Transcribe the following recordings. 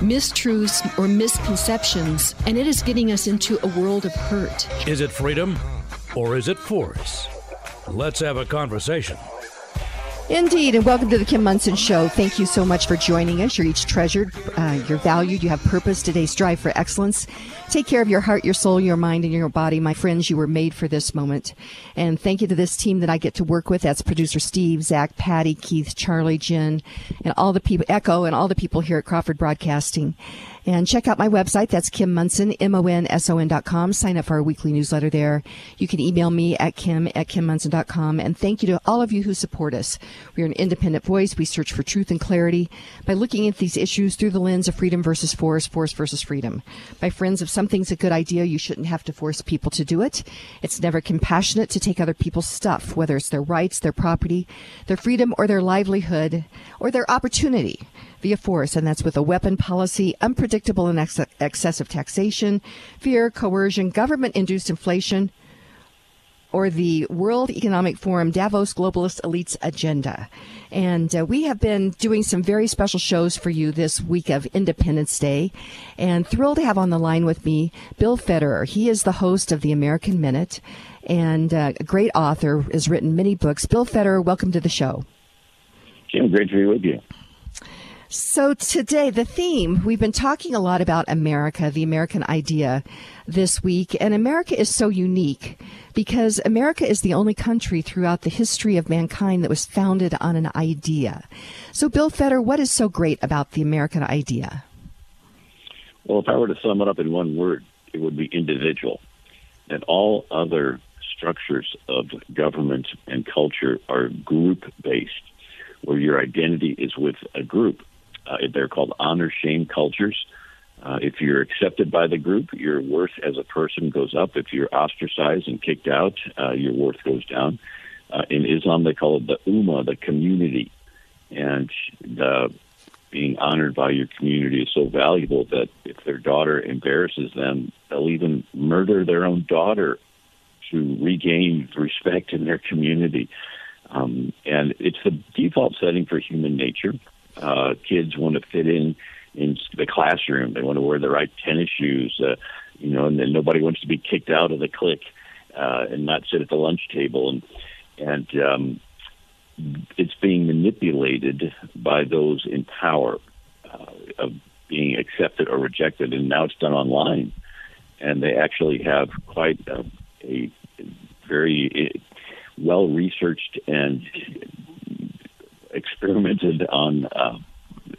mistruths or misconceptions, and it is getting us into a world of hurt. Is it freedom or is it force? Let's have a conversation. Indeed, and welcome to the Kim Monson Show. Thank you so much for joining us. You're each treasured, uh, you're valued, you have purpose. Today, strive for excellence. Take care of your heart, your soul, your mind, and your body. My friends, you were made for this moment. And thank you to this team that I get to work with. That's producer Steve, Zach, Patty, Keith, Charlie, Jen, and all the people, Echo, and all the people here at Crawford Broadcasting. And check out my website. That's Kim Monson, M-O-N-S-O-N dot com. Sign up for our weekly newsletter there. You can email me at kim at kimmonson.com. And thank you to all of you who support us. We're an independent voice. We search for truth and clarity by looking at these issues through the lens of freedom versus force, force versus freedom. My friends, if something's a good idea, you shouldn't have to force people to do it. It's never compassionate to take other people's stuff, whether it's their rights, their property, their freedom, or their livelihood, or their opportunity via force, and that's with a weapon policy, unpredictable and ex- excessive taxation, fear, coercion, government induced inflation, or the World Economic Forum Davos Globalist Elites Agenda. And uh, we have been doing some very special shows for you this week of Independence Day. And thrilled to have on the line with me Bill Federer. He is the host of the American Minute and uh, a great author, has written many books. Bill Federer, welcome to the show. Jim, great to be with you. So today, the theme, we've been talking a lot about America, the American idea this week, and America is so unique because America is the only country throughout the history of mankind that was founded on an idea. So Bill Feder, what is so great about the American idea? Well, if I were to sum it up in one word, it would be individual. And all other structures of government and culture are group based, where your identity is with a group. Uh, they're called honor shame cultures. Uh, if you're accepted by the group, your worth as a person goes up. If you're ostracized and kicked out, uh, your worth goes down. Uh, in Islam, they call it the ummah, the community. And the, being honored by your community is so valuable that if their daughter embarrasses them, they'll even murder their own daughter to regain respect in their community. Um, and it's the default setting for human nature uh, kids want to fit in in the classroom. They want to wear the right tennis shoes, uh, you know, and then nobody wants to be kicked out of the clique uh, and not sit at the lunch table. And and um, it's being manipulated by those in power uh, of being accepted or rejected, and now it's done online. And they actually have quite a, a very uh, well researched and experimented on uh,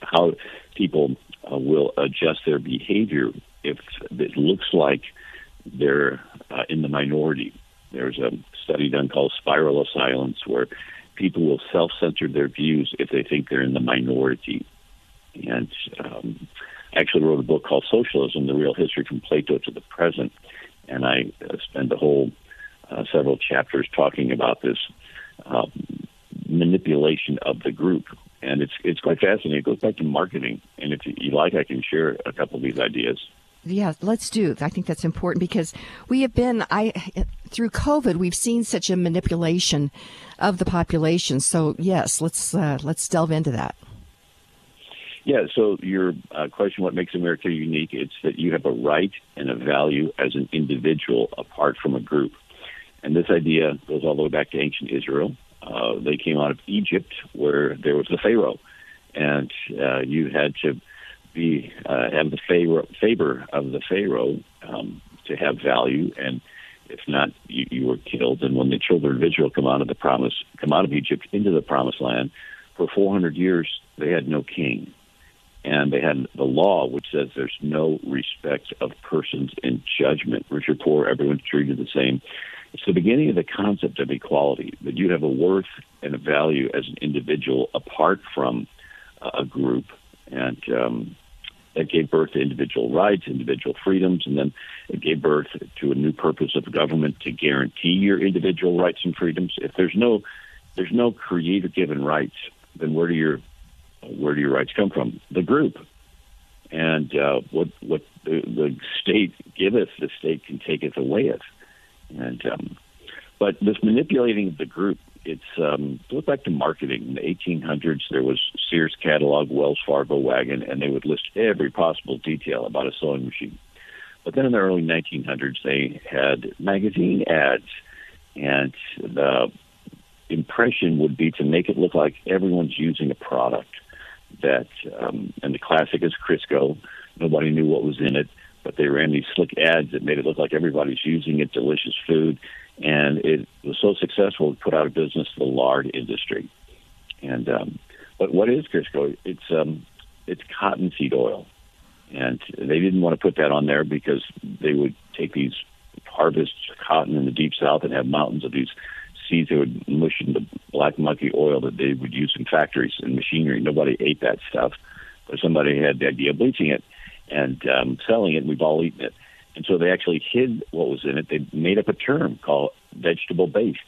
how people uh, will adjust their behavior if it looks like they're uh, in the minority. There's a study done called Spiral of Silence where people will self censor their views if they think they're in the minority. And um, I actually wrote a book called Socialism The Real History from Plato to the Present. And I uh, spend the whole uh, several chapters talking about this. Um, manipulation of the group. And it's it's quite fascinating. It goes back to marketing. And if you like, I can share a couple of these ideas. Yeah, let's do. I think that's important because we have been I through COVID we've seen such a manipulation of the population. So yes, let's uh, let's delve into that. Yeah. So your uh, question, what makes America unique? It's that you have a right and a value as an individual apart from a group. And this idea goes all the way back to ancient Israel. Uh, they came out of Egypt, where there was the Pharaoh, and uh, you had to be uh, have the favor, favor of the Pharaoh um, to have value, and if not, you, you were killed. And when the children of Israel come out of the promise, come out of Egypt into the promised land, for 400 years they had no king, and they had the law which says there's no respect of persons in judgment. Rich or poor, everyone's treated the same. It's the beginning of the concept of equality, that you have a worth and a value as an individual apart from a group. And um, that gave birth to individual rights, individual freedoms, and then it gave birth to a new purpose of government to guarantee your individual rights and freedoms. If there's no there's no creator given rights, then where do your where do your rights come from? The group. And uh, what what the, the state giveth, the state can taketh away it. And um, but this manipulating of the group, it's um, goes back to marketing. In the 1800s, there was Sears catalog, Wells Fargo wagon, and they would list every possible detail about a sewing machine. But then in the early 1900s, they had magazine ads, and the impression would be to make it look like everyone's using a product that, um, and the classic is Crisco. Nobody knew what was in it, but they ran these slick ads that made it look like everybody's using it, delicious food, and it was so successful it put out of business the lard industry. And um, but what is Crisco? It's um, it's cottonseed oil, and they didn't want to put that on there because they would take these harvest cotton in the deep south and have mountains of these seeds that would mush into black monkey oil that they would use in factories and machinery. Nobody ate that stuff, but somebody had the idea of bleaching it and um, selling it. and We've all eaten it, and so they actually hid what was in it. They made up a term called vegetable based,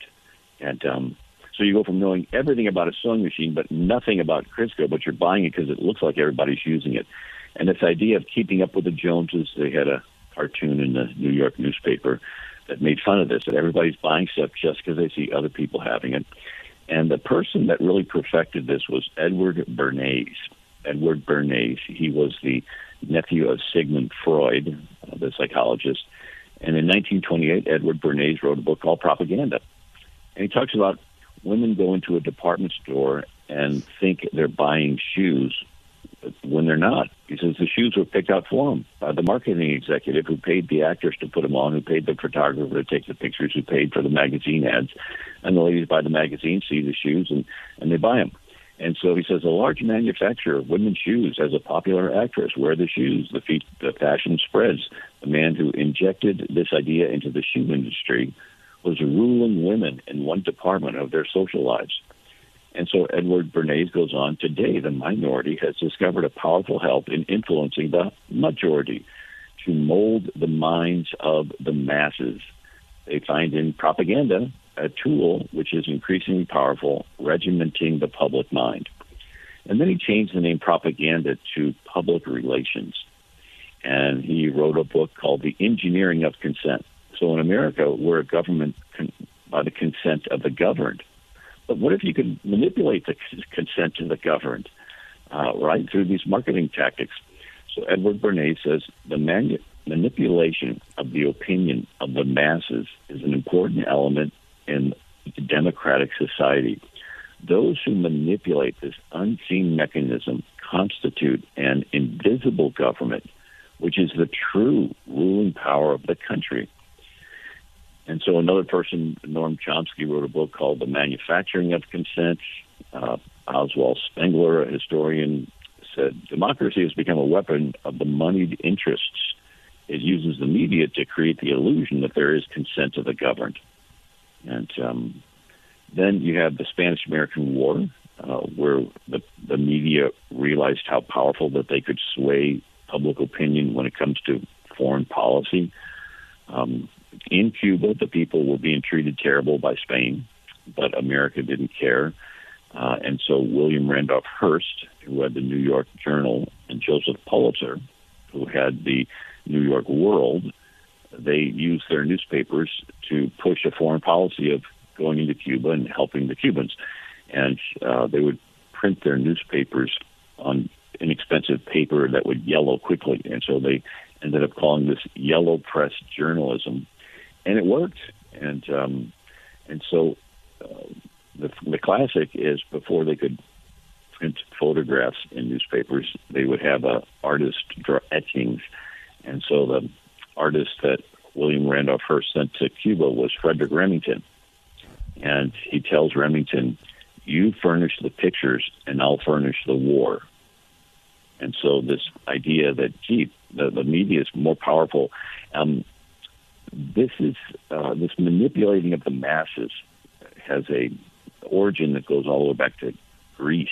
and um, so you go from knowing everything about a sewing machine but nothing about Crisco, but you're buying it because it looks like everybody's using it. And this idea of keeping up with the Joneses, they had a cartoon in the New York newspaper that made fun of this, that everybody's buying stuff just because they see other people having it. And the person that really perfected this was Edward Bernays. Edward Bernays. He was the nephew of Sigmund Freud, uh, the psychologist. And in 1928, Edward Bernays wrote a book called Propaganda. And he talks about women go into a department store and think they're buying shoes when they're not. He says the shoes were picked out for them by the marketing executive who paid the actors to put them on, who paid the photographer to take the pictures, who paid for the magazine ads. And the ladies buy the magazine, see the shoes, and, and they buy them. And so he says a large manufacturer of women's shoes has a popular actress wear the shoes. The, the fashion spreads. The man who injected this idea into the shoe industry was ruling women in one department of their social lives. And so Edward Bernays goes on today, the minority has discovered a powerful help in influencing the majority to mold the minds of the masses. They find in propaganda a tool which is increasingly powerful, regimenting the public mind. And then he changed the name propaganda to public relations. And he wrote a book called The Engineering of Consent. So in America, we're a government con- by the consent of the governed. But what if you could manipulate the consent of the governed, uh, right, through these marketing tactics? So Edward Bernays says the manu- manipulation of the opinion of the masses is an important element in democratic society. Those who manipulate this unseen mechanism constitute an invisible government, which is the true ruling power of the country. And so another person, Noam Chomsky, wrote a book called The Manufacturing of Consent. Uh, Oswald Spengler, a historian, said democracy has become a weapon of the moneyed interests. It uses the media to create the illusion that there is consent of the governed. And um, then you have the Spanish American War, uh, where the, the media realized how powerful that they could sway public opinion when it comes to foreign policy. Um, in Cuba, the people were being treated terrible by Spain, but America didn't care. Uh, and so William Randolph Hearst, who had the New York Journal, and Joseph Pulitzer, who had the New York World, they used their newspapers to push a foreign policy of going into Cuba and helping the Cubans. And uh, they would print their newspapers on inexpensive paper that would yellow quickly. And so they ended up calling this yellow press journalism and it worked. And um, and so uh, the the classic is before they could print photographs in newspapers, they would have a artist draw etchings, and so the artist that William Randolph Hearst sent to Cuba was Frederic Remington, and he tells Remington, "You furnish the pictures, and I'll furnish the war." And so this idea that gee, the, the media is more powerful. Um, this is uh, this manipulating of the masses has a origin that goes all the way back to Greece.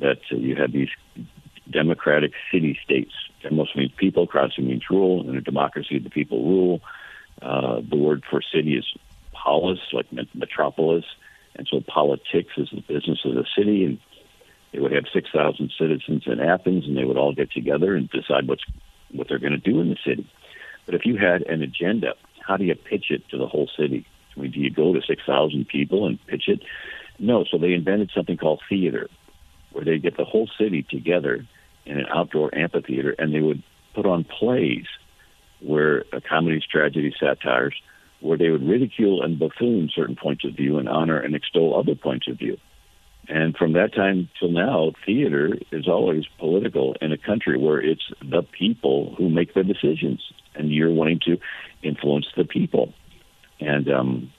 That uh, you had these democratic city states. Demos means people, cratia means rule. In a democracy, the people rule. Uh, the word for city is polis, like metropolis. And so politics is the business of the city. And they would have 6,000 citizens in Athens, and they would all get together and decide what's, what they're going to do in the city. But if you had an agenda, how do you pitch it to the whole city? I mean, do you go to 6,000 people and pitch it? No. So they invented something called theater, where they get the whole city together in an outdoor amphitheater, and they would put on plays where uh, comedies, tragedies, satires, where they would ridicule and buffoon certain points of view and honor and extol other points of view. And from that time till now, theater is always political in a country where it's the people who make the decisions, and you're wanting to influence the people. And um,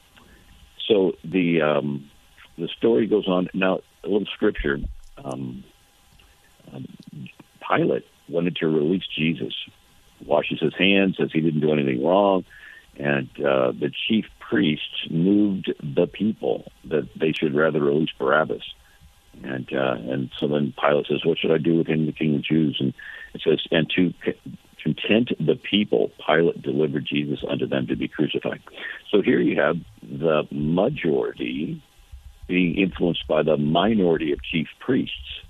so the um, the story goes on. Now, a little scripture. Um, Pilate wanted to release Jesus, washes his hands, says he didn't do anything wrong, and uh, the chief priests moved the people that they should rather release Barabbas. And uh, and so then Pilate says, "What should I do with him, the King of Jews?" And it says, "And to content the people, Pilate delivered Jesus unto them to be crucified." So here you have the majority being influenced by the minority of chief priests.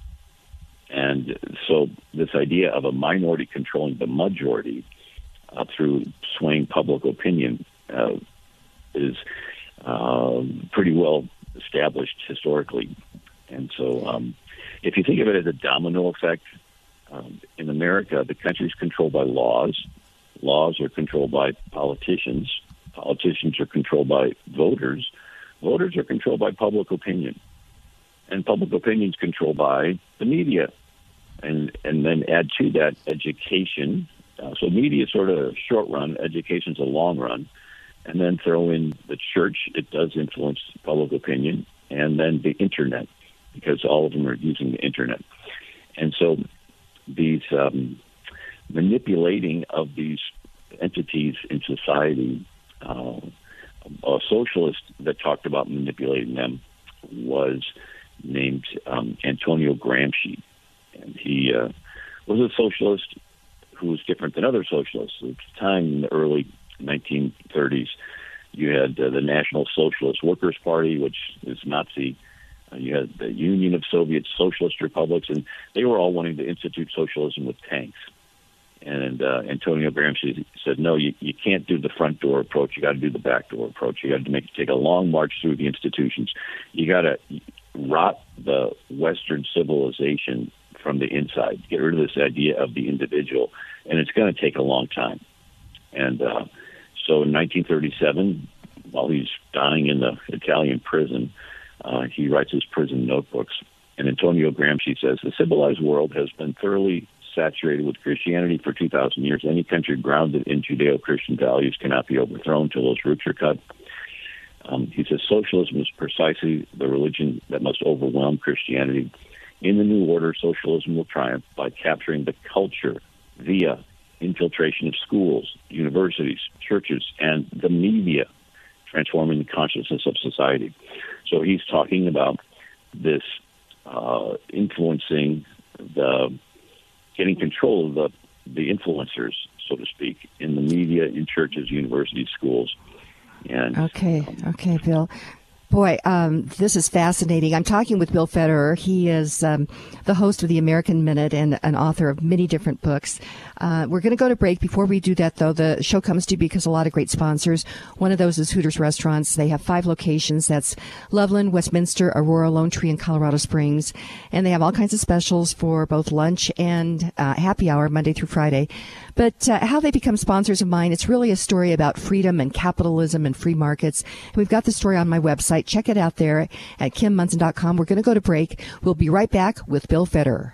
And so, this idea of a minority controlling the majority uh, through swaying public opinion uh, is uh, pretty well established historically. And so, um, if you think of it as a domino effect, um, in America, the country is controlled by laws. Laws are controlled by politicians. Politicians are controlled by voters. Voters are controlled by public opinion. And public opinion is controlled by the media. And, and then add to that education uh, so media is sort of short run, education's a long run, and then throw in the church. It does influence public opinion, and then the internet because all of them are using the internet, and so these um, manipulating of these entities in society. Uh, a socialist that talked about manipulating them was named um, Antonio Gramsci, and he uh, was a socialist who was different than other socialists. At the time, in the early 1930s, you had uh, the National Socialist Workers' Party, which is Nazi. Uh, you had the Union of Soviet Socialist Republics, and they were all wanting to institute socialism with tanks. And uh, Antonio Gramsci said, "No, you, you can't do the front door approach. You got to do the back door approach. You got to make take a long march through the institutions. You got to rot the Western civilization from the inside. Get rid of this idea of the individual, and it's going to take a long time. And uh, so, in 1937, while he's dying in the Italian prison, uh, he writes his prison notebooks. And Antonio Gramsci says the civilized world has been thoroughly saturated with Christianity for 2,000 years. Any country grounded in Judeo Christian values cannot be overthrown until those roots are cut. Um, he says socialism is precisely the religion that must overwhelm Christianity. In the new order, socialism will triumph by capturing the culture via infiltration of schools, universities, churches, and the media, transforming the consciousness of society. So he's talking about this uh, influencing the getting control of the the influencers, so to speak, in the media, in churches, universities, schools. And okay, um, okay, Bill. Boy, um, this is fascinating. I'm talking with Bill Federer. He is um, the host of the American Minute and an author of many different books. Uh, we're going to go to break. Before we do that, though, the show comes to you because a lot of great sponsors. One of those is Hooters Restaurants. They have five locations. That's Loveland, Westminster, Aurora, Lone Tree, and Colorado Springs. And they have all kinds of specials for both lunch and uh, happy hour, Monday through Friday. But uh, how they become sponsors of mine, it's really a story about freedom and capitalism and free markets. We've got the story on my website. Check it out there at kimmonson.com. We're going to go to break. We'll be right back with Bill Federer.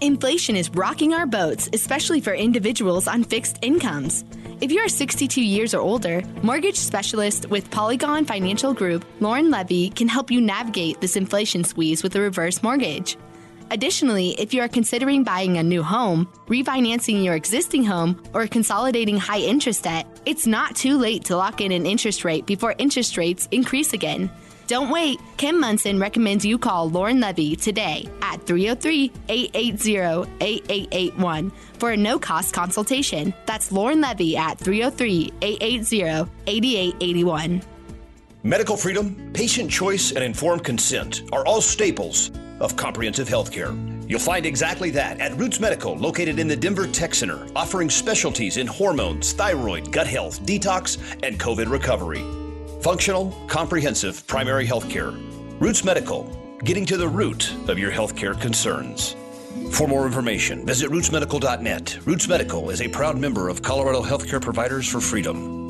Inflation is rocking our boats, especially for individuals on fixed incomes. If you are 62 years or older, mortgage specialist with Polygon Financial Group, Lauren Levy, can help you navigate this inflation squeeze with a reverse mortgage. Additionally, if you are considering buying a new home, refinancing your existing home, or consolidating high interest debt, it's not too late to lock in an interest rate before interest rates increase again. Don't wait. Kim Monson recommends you call Lauren Levy today at 303 880 8881 for a no cost consultation. That's Lauren Levy at 303 880 8881. Medical freedom, patient choice, and informed consent are all staples of comprehensive health care. You'll find exactly that at Roots Medical, located in the Denver Tech Center, offering specialties in hormones, thyroid, gut health, detox, and COVID recovery. Functional, comprehensive primary health care. Roots Medical, getting to the root of your healthcare concerns. For more information, visit rootsmedical.net. Roots Medical is a proud member of Colorado Healthcare Providers for Freedom.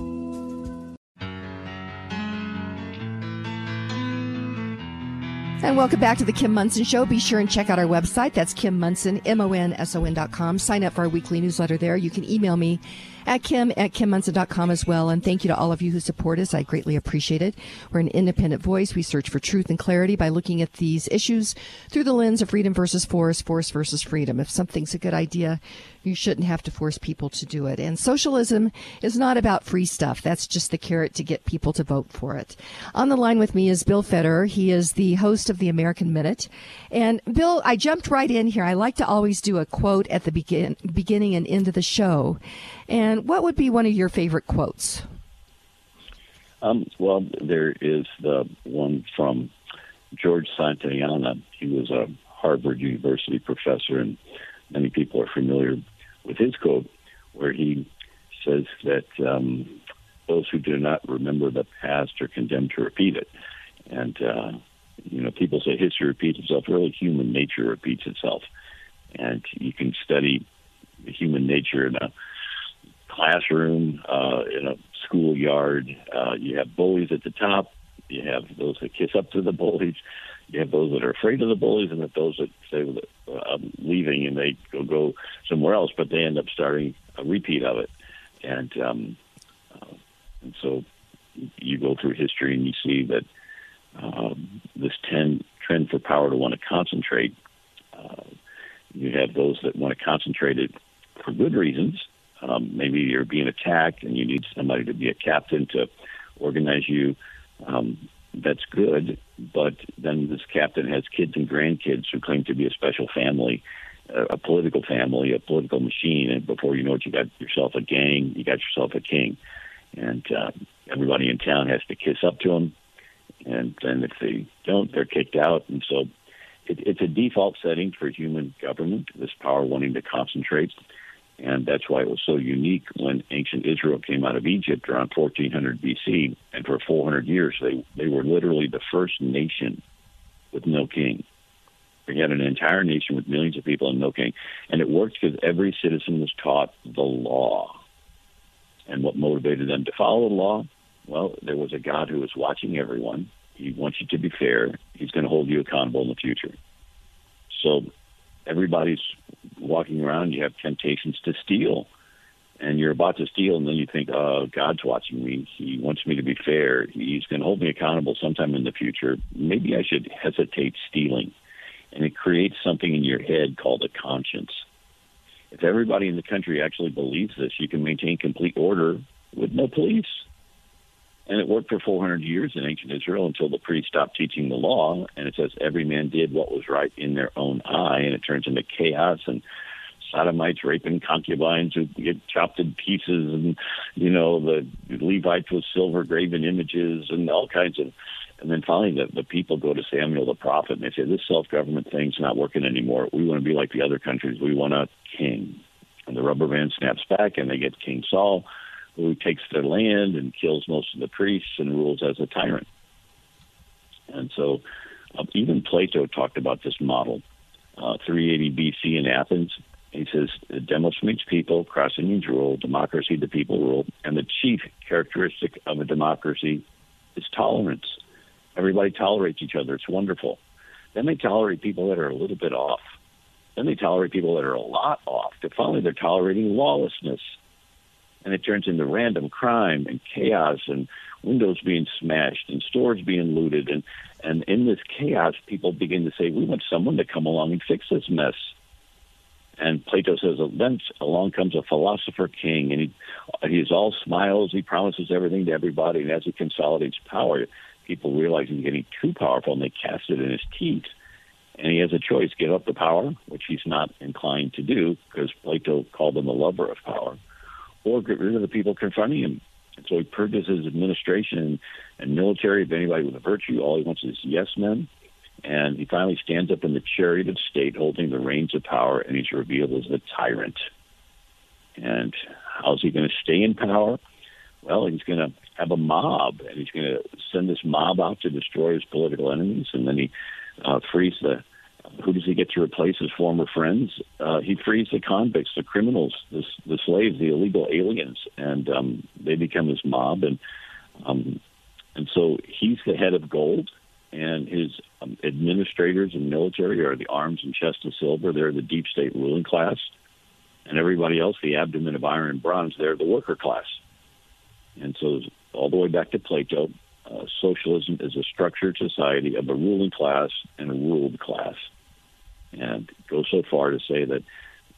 And welcome back to the Kim Monson Show. Be sure and check out our website. That's Kim Monson, M-O-N-S-O-N dot com. Sign up for our weekly newsletter there. You can email me at kim at kimmonson.com as well. And thank you to all of you who support us. I greatly appreciate it. We're an independent voice. We search for truth and clarity by looking at these issues through the lens of freedom versus force, force versus freedom. If something's a good idea, you shouldn't have to force people to do it. And socialism is not about free stuff. That's just the carrot to get people to vote for it. On the line with me is Bill Federer. He is the host of the American Minute. And Bill, I jumped right in here. I like to always do a quote at the begin, beginning and end of the show. And what would be one of your favorite quotes? Um, well, there is the one from George Santayana. He was a Harvard University professor, and many people are familiar with his quote, where he says that um, those who do not remember the past are condemned to repeat it. And, uh, you know, people say history repeats itself. Really, human nature repeats itself. And you can study human nature in a classroom, uh, in a schoolyard. Uh, you have bullies at the top. You have those that kiss up to the bullies. You have those that are afraid of the bullies, and that those that say uh, I'm leaving and they go go somewhere else, but they end up starting a repeat of it. And um, uh, and so you go through history and you see that um, this ten, trend for power to want to concentrate. Uh, you have those that want to concentrate it for good reasons. Um, maybe you're being attacked and you need somebody to be a captain to organize you. Um, that's good, but then this captain has kids and grandkids who claim to be a special family, a, political family, a political machine, and before you know it, you got yourself a gang, you got yourself a king, and uh, everybody in town has to kiss up to him, and then if they don't, they're kicked out, and so it, it's a default setting for human government. This power wanting to concentrate. And that's why it was so unique when ancient Israel came out of Egypt around 1400 BC. And for 400 years, they, they were literally the first nation with no king. They had an entire nation with millions of people and no king. And it worked because every citizen was taught the law. And what motivated them to follow the law? Well, there was a God who was watching everyone. He wants you to be fair. He's going to hold you accountable in the future. So everybody's walking around, you have temptations to steal. And you're about to steal, and then you think, oh, God's watching me. He wants me to be fair. He's going to hold me accountable sometime in the future. Maybe I should hesitate stealing. And it creates something in your head called a conscience. If everybody in the country actually believes this, you can maintain complete order with no police. And it worked for 400 years in ancient Israel until the priests stopped teaching the law. And it says every man did what was right in their own eye. And it turns into chaos and sodomites raping concubines who get chopped in pieces. And, you know, the Levites with silver graven images and all kinds of. And then finally, the, the people go to Samuel the prophet and they say, This self government thing's not working anymore. We want to be like the other countries. We want a king. And the rubber band snaps back and they get King Saul who takes their land and kills most of the priests and rules as a tyrant. And so, uh, even Plato talked about this model. Uh, 380 BC in Athens, he says, Demos means people, Crasso means rule, democracy, the people rule, and the chief characteristic of a democracy is tolerance. Everybody tolerates each other. It's wonderful. Then they tolerate people that are a little bit off. Then they tolerate people that are a lot off. To finally, they're tolerating lawlessness and it turns into random crime and chaos and windows being smashed and stores being looted. And and in this chaos people begin to say we want someone to come along and fix this mess. And Plato says then along comes a philosopher king and he he's all smiles. He promises everything to everybody. And as he consolidates power people realize he's getting too powerful and they cast it in his teeth. And he has a choice give up the power, which he's not inclined to do because Plato called him a lover of power, or get rid of the people confronting him. And so he purges his administration and military of anybody with a virtue. All he wants is yes men. And he finally stands up in the chariot of state holding the reins of power, and he's revealed as the tyrant. And how's he going to stay in power? Well, he's going to have a mob, and he's going to send this mob out to destroy his political enemies, and then he uh, frees the. Who does he get to replace his former friends? Uh, he frees the convicts, the criminals, the, the slaves, the illegal aliens, and um, they become his mob. And um, and so he's the head of gold, and his um, administrators and military are the arms and chest of silver. They're the deep state ruling class, and everybody else, the abdomen of iron and bronze, they're the worker class. And so, all the way back to Plato, uh, socialism is a structured society of a ruling class and a ruled class. And go so far to say that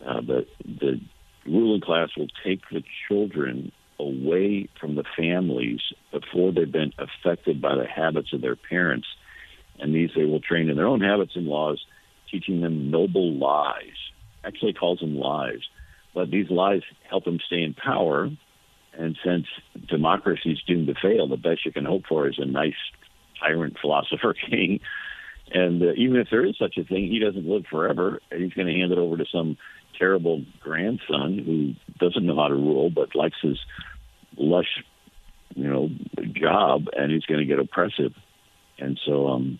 uh, the, the ruling class will take the children away from the families before they've been affected by the habits of their parents. And these they will train in their own habits and laws, teaching them noble lies. Actually, calls them lies. But these lies help them stay in power and since democracy is doomed to fail, the best you can hope for is a nice tyrant philosopher king. And uh, even if there is such a thing, he doesn't live forever. He's going to hand it over to some terrible grandson who doesn't know how to rule but likes his lush, you know, job, and he's going to get oppressive. And so, um,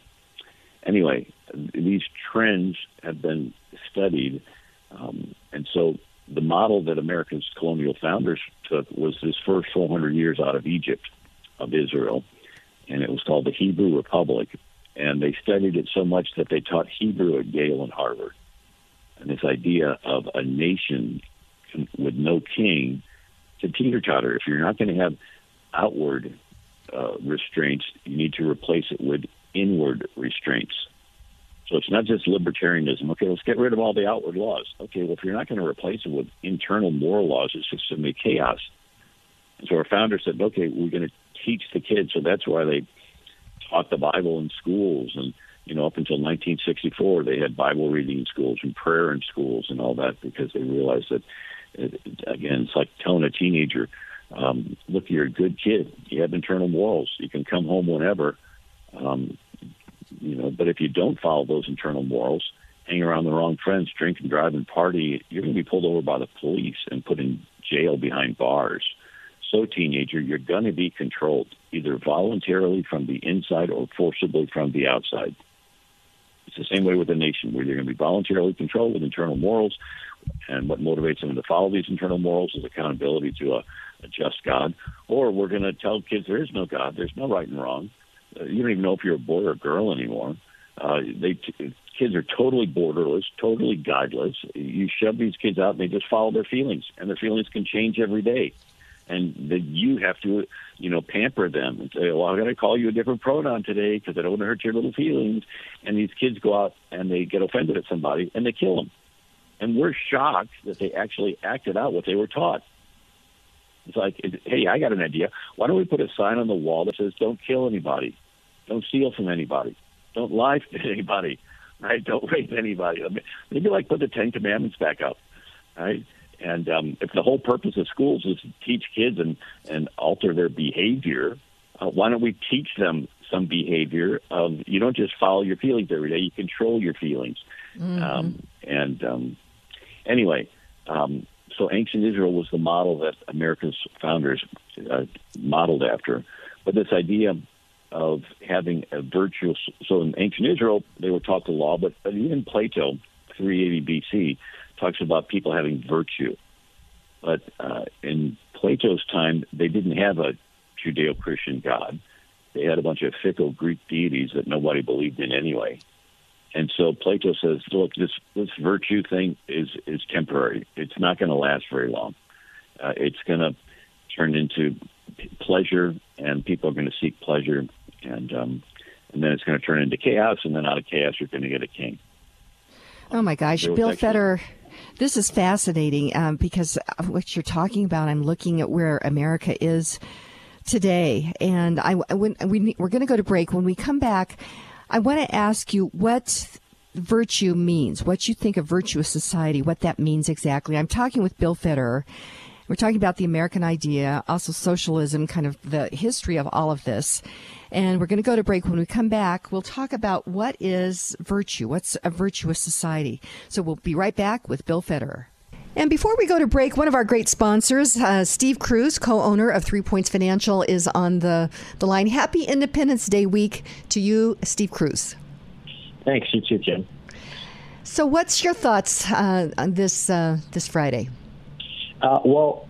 anyway, these trends have been studied, um, and so the model that America's colonial founders took was this first 400 years out of Egypt, of Israel, and it was called the Hebrew Republic. And they studied it so much that they taught Hebrew at Yale and Harvard. And this idea of a nation with no king to teeter totter. If you're not going to have outward uh, restraints, you need to replace it with inward restraints. So it's not just libertarianism. Okay, let's get rid of all the outward laws. Okay, well, if you're not going to replace it with internal moral laws, it's just going to be chaos. And so our founder said, okay, we're going to teach the kids. So that's why they taught the Bible in schools. And, you know, up until 1964, they had Bible reading in schools and prayer in schools and all that because they realized that, it, again, it's like telling a teenager, um, look, you're a good kid. You have internal morals. You can come home whenever. Um, you know, but if you don't follow those internal morals, hang around the wrong friends, drink and drive and party, you're going to be pulled over by the police and put in jail behind bars. So, teenager, you're going to be controlled either voluntarily from the inside or forcibly from the outside. It's the same way with a nation where you're going to be voluntarily controlled with internal morals. And what motivates them to follow these internal morals is accountability to a, a just God. Or we're going to tell kids there is no God, there's no right and wrong you don't even know if you're a boy or a girl anymore. Uh, they t- kids are totally borderless, totally guideless. You shove these kids out, and they just follow their feelings, and their feelings can change every day. And that you have to, you know, pamper them and say, "Well, I'm going to call you a different pronoun today because I don't want to hurt your little feelings." And these kids go out and they get offended at somebody and they kill them. And we're shocked that they actually acted out what they were taught. It's like, hey, I got an idea. Why don't we put a sign on the wall that says, "Don't kill anybody, don't steal from anybody, don't lie to anybody, right? Don't rape anybody." Maybe like put the Ten Commandments back up, right? And um, if the whole purpose of schools is to teach kids and and alter their behavior, uh, why don't we teach them some behavior of you don't just follow your feelings every day, you control your feelings. Mm-hmm. Um, and um, anyway, um, so ancient Israel was the model that America's founders uh, modeled after. But this idea of having a virtuous, so in ancient Israel, they were taught the law, but, but even Plato, 380 BC, talks about people having virtue. But uh, in Plato's time, they didn't have a Judeo Christian God. They had a bunch of fickle Greek deities that nobody believed in anyway. And so Plato says, look, this this virtue thing is is temporary. It's not going to last very long. Uh, it's going to turn into pleasure, and people are going to seek pleasure, and um, and then it's going to turn into chaos, and then out of chaos, you're going to get a king. Oh my gosh, Bill actually- Fetter. This is fascinating um, because what you're talking about, I'm looking at where America is today. And I, when, we, we're going to go to break. When we come back, I want to ask you what virtue means, what you think of virtuous society, what that means exactly. I'm talking with Bill Federer. We're talking about the American idea, also socialism, kind of the history of all of this. And we're going to go to break. When we come back, we'll talk about what is virtue, what's a virtuous society. So we'll be right back with Bill Federer. And before we go to break, one of our great sponsors, uh, Steve Cruz, co owner of Three Points Financial, is on the, the line. Happy Independence Day week to you, Steve Cruz. Thanks. You too, Jim. So, what's your thoughts uh, on this uh, this Friday? Uh, well,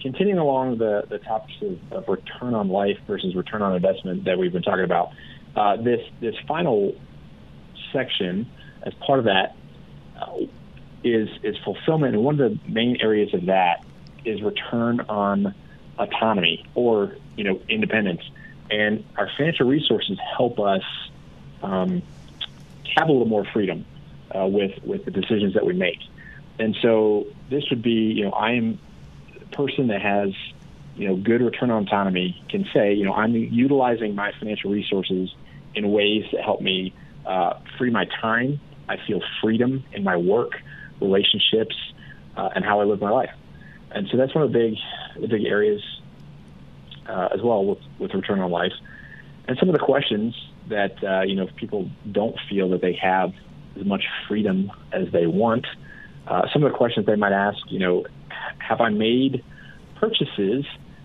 continuing along the, the topics of, of, return on life versus return on investment that we've been talking about, uh, this this final section, as part of that, uh, is is fulfillment, and one of the main areas of that is return on autonomy or you know independence, and our financial resources help us um, have a little more freedom uh, with with the decisions that we make, and so this would be you know I am a person that has you know good return on autonomy can say you know I'm utilizing my financial resources in ways that help me uh, free my time. I feel freedom in my work relationships, uh, and how I live my life. And so that's one of the big, the big areas uh, as well with, with return on life. And some of the questions that uh, you know if people don't feel that they have as much freedom as they want. Uh, some of the questions they might ask, you know, have I made purchases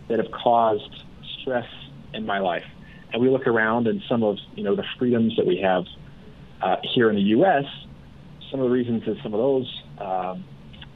that have caused stress in my life? And we look around and some of you know the freedoms that we have uh, here in the U.S. Some of the reasons that some of those um,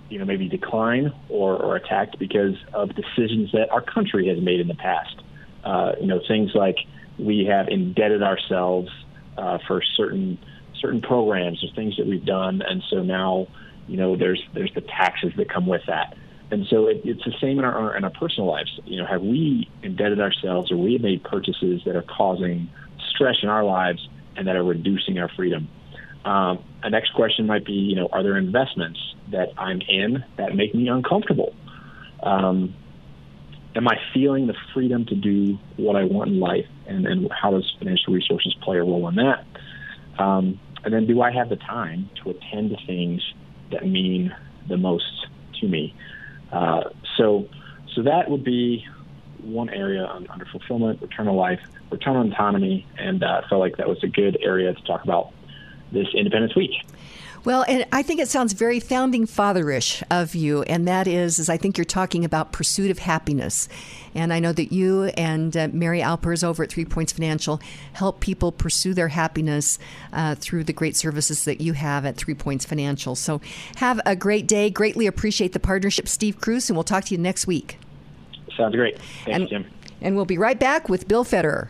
you know, maybe decline or, or attacked because of decisions that our country has made in the past. Uh, you know, things like we have indebted ourselves uh, for certain certain programs or things that we've done, and so now, you know, there's there's the taxes that come with that. And so it, it's the same in our in our personal lives. You know, have we indebted ourselves or we have made purchases that are causing stress in our lives and that are reducing our freedom? Um, a next question might be, you know, are there investments that I'm in that make me uncomfortable? Um, am I feeling the freedom to do what I want in life, and, and how does financial resources play a role in that? Um, and then, do I have the time to attend to things that mean the most to me? Uh, so, so that would be one area under fulfillment, return on life, return on autonomy, and uh, I felt like that was a good area to talk about this Independence Week. Well, and I think it sounds very founding fatherish of you, and that is, is I think you're talking about pursuit of happiness. And I know that you and uh, Mary Alpers over at Three Points Financial help people pursue their happiness uh, through the great services that you have at Three Points Financial. So have a great day. Greatly appreciate the partnership, Steve Cruz, and we'll talk to you next week. Sounds great. Thanks, and, Jim. And we'll be right back with Bill Federer.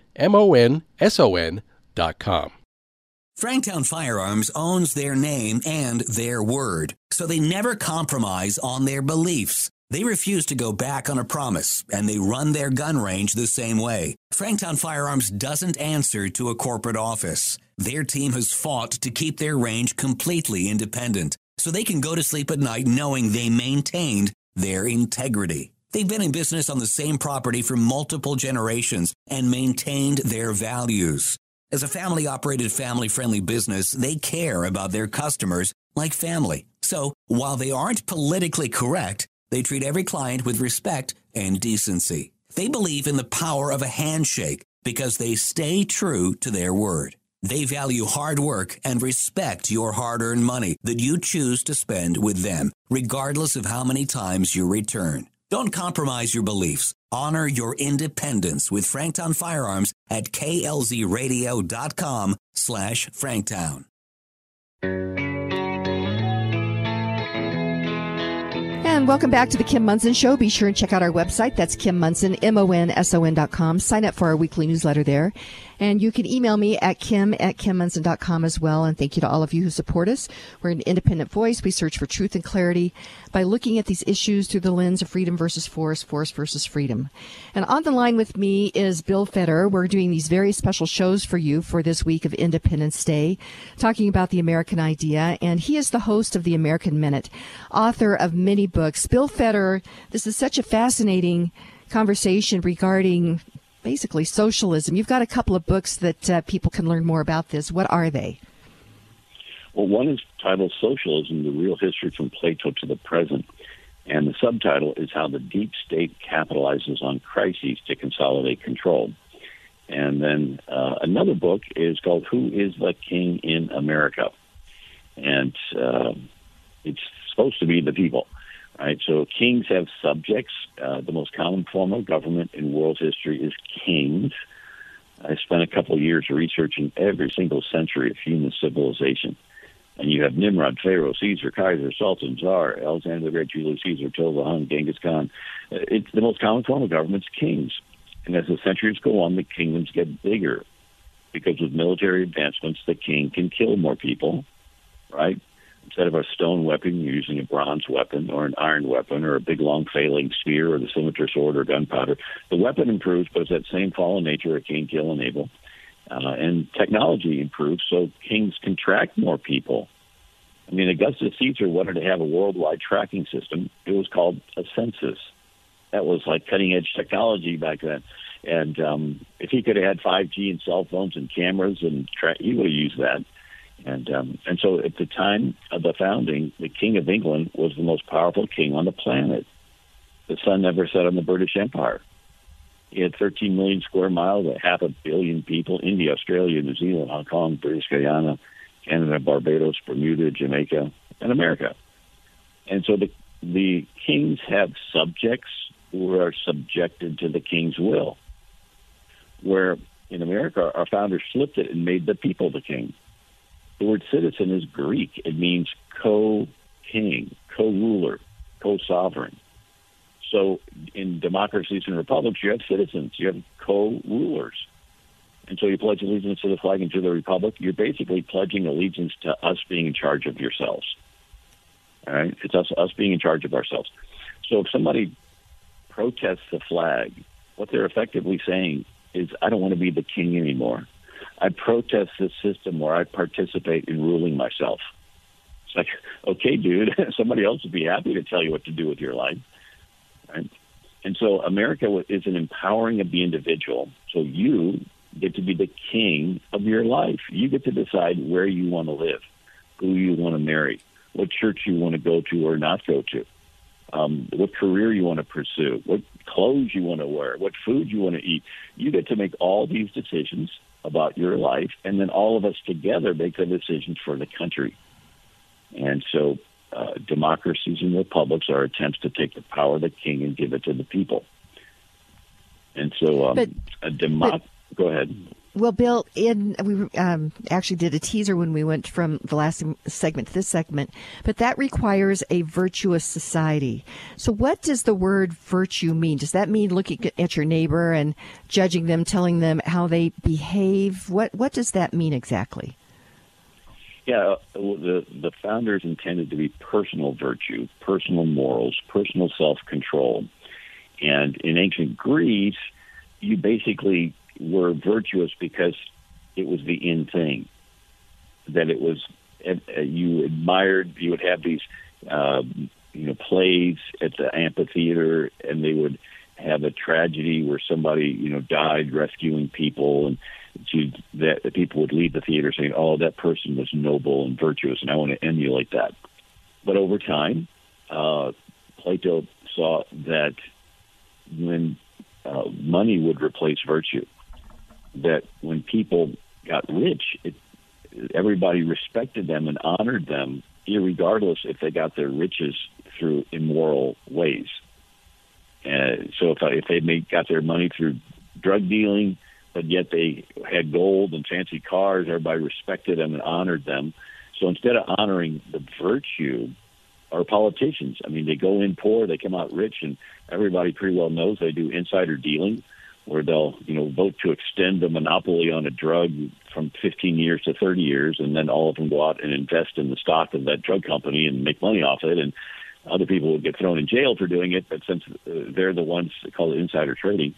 M-O-N-S-O-N dot com. Franktown Firearms owns their name and their word, so they never compromise on their beliefs. They refuse to go back on a promise, and they run their gun range the same way. Franktown Firearms doesn't answer to a corporate office. Their team has fought to keep their range completely independent, so they can go to sleep at night knowing they maintained their integrity. They've been in business on the same property for multiple generations and maintained their values. As a family operated, family friendly business, they care about their customers like family. So while they aren't politically correct, they treat every client with respect and decency. They believe in the power of a handshake because they stay true to their word. They value hard work and respect your hard earned money that you choose to spend with them, regardless of how many times you return. Don't compromise your beliefs. Honor your independence with Franktown Firearms at klzradio.com slash franktown. And welcome back to the Kim Monson Show. Be sure and check out our website. That's Kim Monson, M-O-N-S-O-N dot com. Sign up for our weekly newsletter there. And you can email me at kim at kimmonson.com as well. And thank you to all of you who support us. We're an independent voice. We search for truth and clarity by looking at these issues through the lens of freedom versus force, force versus freedom. And on the line with me is Bill Federer. We're doing these very special shows for you for this week of Independence Day, talking about the American idea. And he is the host of the American Minute, author of many books. Bill Federer, this is such a fascinating conversation regarding basically socialism. You've got a couple of books that uh, people can learn more about this. What are they? Well, one is titled Socialism, the Real History from Plato to the Present. And the subtitle is How the Deep State Capitalizes on Crises to Consolidate Control. And then uh, another book is called Who is the King in America? And uh, it's supposed to be the people. Right, so kings have subjects. Uh, the most common form of government in world history is kings. I spent a couple of years researching every single century of human civilization. And you have Nimrod, Pharaoh, Caesar, Kaiser, Sultan, Tsar, Alexander the Great, Julius Caesar, Attila Hun, Genghis Khan. Uh, it's the most common form of government is kings. And as the centuries go on, the kingdoms get bigger because with military advancements, the king can kill more people, right? Instead of a stone weapon, you're using a bronze weapon or an iron weapon or a big long failing spear or the scimitar sword or gunpowder. The weapon improves, but it's that same fallen nature of king, kill, and Abel. Uh, and technology improves, so kings can track more people. I mean, Augustus Caesar wanted to have a worldwide tracking system. It was called a census. That was like cutting edge technology back then. And um, if he could have had 5G and cell phones and cameras, and tra- he would have used that. And um, and so at the time of the founding, the King of England was the most powerful king on the planet. The sun never set on the British Empire. He had 13 million square miles, a half a billion people. India, Australia, New Zealand, Hong Kong, British Guyana, Canada, Barbados, Bermuda, Jamaica, and America. And so the the kings have subjects who are subjected to the king's will. Where in America, our founders flipped it and made the people the king. The word citizen is Greek. It means co-king, co-ruler, co-sovereign. So in democracies and republics, you have citizens, you have co-rulers. And so you pledge allegiance to the flag and to the republic. You're basically pledging allegiance to us being in charge of yourselves. All right? It's us, us being in charge of ourselves. So if somebody protests the flag, what they're effectively saying is, I don't want to be the king anymore. I protest this system where I participate in ruling myself. It's like, okay, dude, somebody else would be happy to tell you what to do with your life. Right? And so America is an empowering of the individual. So you get to be the king of your life. You get to decide where you want to live, who you want to marry, what church you want to go to or not go to, um, what career you want to pursue, what clothes you want to wear, what food you want to eat. You get to make all these decisions about your life, and then all of us together make the decisions for the country. And so, uh, democracies and republics are attempts to take the power of the king and give it to the people. And so, um, but, a democ. Go ahead. Well, Bill, in we um, actually did a teaser when we went from the last segment to this segment, but that requires a virtuous society. So, what does the word virtue mean? Does that mean looking at your neighbor and judging them, telling them how they behave? What What does that mean exactly? Yeah, uh, the the founders intended to be personal virtue, personal morals, personal self control, and in ancient Greece, you basically were virtuous because it was the in thing. That it was uh, you admired. You would have these, uh, you know, plays at the amphitheater, and they would have a tragedy where somebody, you know, died rescuing people, and to, that the people would leave the theater saying, "Oh, that person was noble and virtuous, and I want to emulate that." But over time, uh, Plato saw that when uh, money would replace virtue. That when people got rich, it, everybody respected them and honored them, regardless if they got their riches through immoral ways. And so if if they made, got their money through drug dealing, but yet they had gold and fancy cars, everybody respected them and honored them. So instead of honoring the virtue, our politicians, I mean, they go in poor, they come out rich, and everybody pretty well knows they do insider dealing, where they'll you know vote to extend the monopoly on a drug from 15 years to 30 years, and then all of them go out and invest in the stock of that drug company and make money off it, and other people would get thrown in jail for doing it, but since uh, they're the ones that call it insider trading,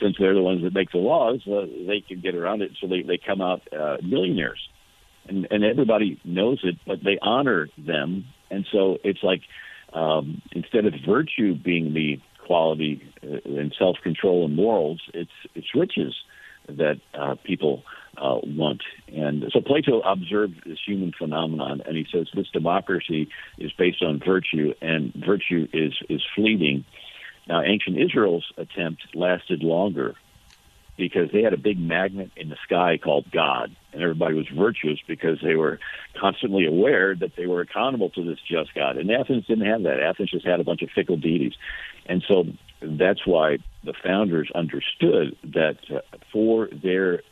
since they're the ones that make the laws, uh, they can get around it. So they, they come out uh, millionaires. And, and everybody knows it, but they honor them. And so it's like um, instead of virtue being the quality uh, and self control and morals, it's, it's riches that uh, people uh, want. And so Plato observed this human phenomenon, and he says this democracy is based on virtue, and virtue is is fleeting. Now, ancient Israel's attempt lasted longer because they had a big magnet in the sky called God, and everybody was virtuous because they were constantly aware that they were accountable to this just God. And Athens didn't have that. Athens just had a bunch of fickle deities, and so that's why the founders understood that uh, for their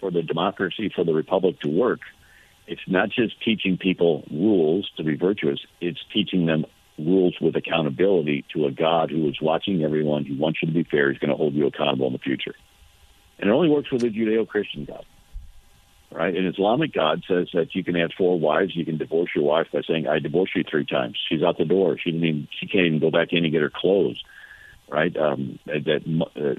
for the democracy, for the republic to work, it's not just teaching people rules to be virtuous, it's teaching them rules with accountability to a God who is watching everyone, who wants you to be fair, He's going to hold you accountable in the future. And it only works with a Judeo Christian God. Right? An Islamic God says that you can have four wives, you can divorce your wife by saying, I divorce you three times. She's out the door. She didn't even she can't even go back in and get her clothes. Right? Um, that uh,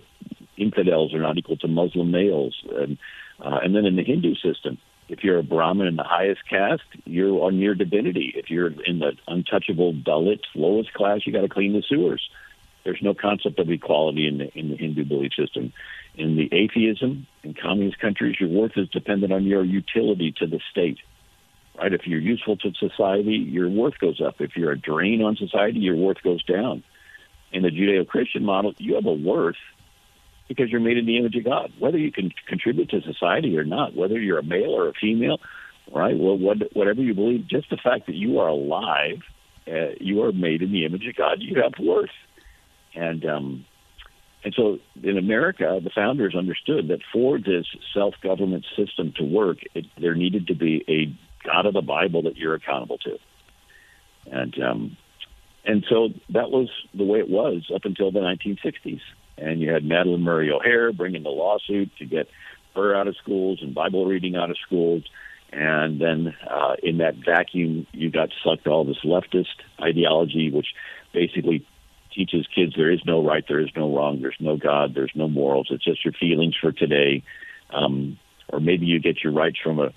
infidels are not equal to Muslim males. And uh, and then in the Hindu system, if you're a Brahmin in the highest caste, you're on your divinity. If you're in the untouchable Dalit lowest class, you got to clean the sewers. There's no concept of equality in the in the Hindu belief system. In the atheism in communist countries, your worth is dependent on your utility to the state. Right? If you're useful to society, your worth goes up. If you're a drain on society, your worth goes down. In the Judeo-Christian model, you have a worth because you're made in the image of God. Whether you can contribute to society or not, whether you're a male or a female, right? Well, what, whatever you believe, just the fact that you are alive, uh, you are made in the image of God. You have worth, and um, and so in America, the founders understood that for this self-government system to work, it, there needed to be a God of the Bible that you're accountable to, and um, and so that was the way it was up until the 1960s and you had Madalyn Murray O'Hair bringing the lawsuit to get her out of schools and Bible reading out of schools. And then uh, in that vacuum, you got sucked all this leftist ideology, which basically teaches kids there is no right, there is no wrong, there's no God, there's no morals. It's just your feelings for today. Um, or maybe you get your rights from a,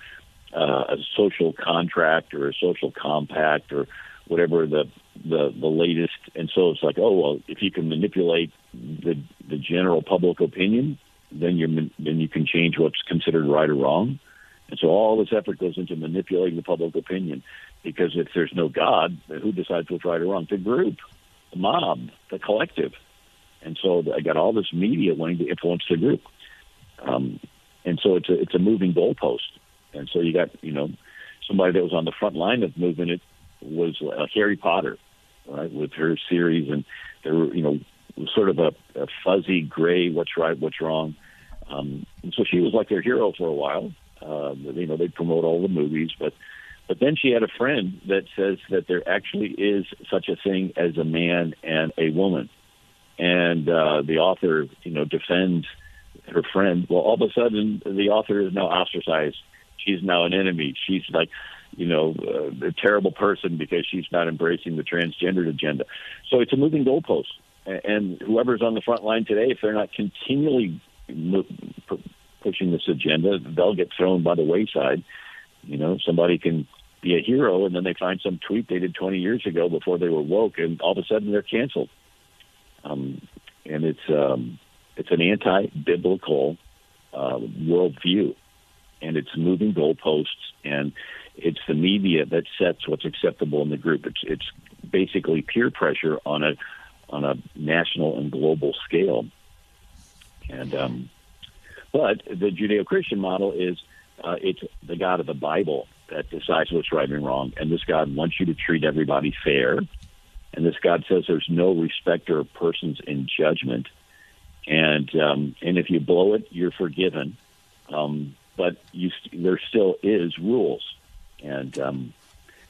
uh, a social contract or a social compact or whatever the the the latest. And so it's like, oh well, if you can manipulate the the general public opinion, then you then you can change what's considered right or wrong. And so all this effort goes into manipulating the public opinion, because if there's no God, who decides what's right or wrong? The group, mob, the collective. And so I got all this media wanting to influence the group. Um, and so it's a it's a moving goalpost. And so you got you know somebody that was on the front line of moving it was uh, Harry Potter, right, with her series, and there were you know sort of a, a fuzzy gray, what's right, what's wrong. Um, and so she was like their hero for a while. Uh, you know, they'd promote all the movies, but but then she had a friend that says that there actually is such a thing as a man and a woman, and uh, the author, you know, defends her friend. Well, all of a sudden, the author is now ostracized. She's now an enemy. She's like, you know, uh, a terrible person because she's not embracing the transgendered agenda. So it's a moving goalpost. And whoever's on the front line today, if they're not continually pushing this agenda, they'll get thrown by the wayside. You know, somebody can be a hero and then they find some tweet they did 20 years ago before they were woke, and all of a sudden they're canceled. Um, and it's um, it's an anti-biblical uh, worldview, and it's moving goalposts, and it's the media that sets what's acceptable in the group. It's it's basically peer pressure on a on a national and global scale. And um, but the Judeo-Christian model is uh, it's the God of the Bible that decides what's right and wrong, and this God wants you to treat everybody fair, and this God says there's no respecter of persons in judgment, and um, and if you blow it, you're forgiven, um, but you there still is rules, and um,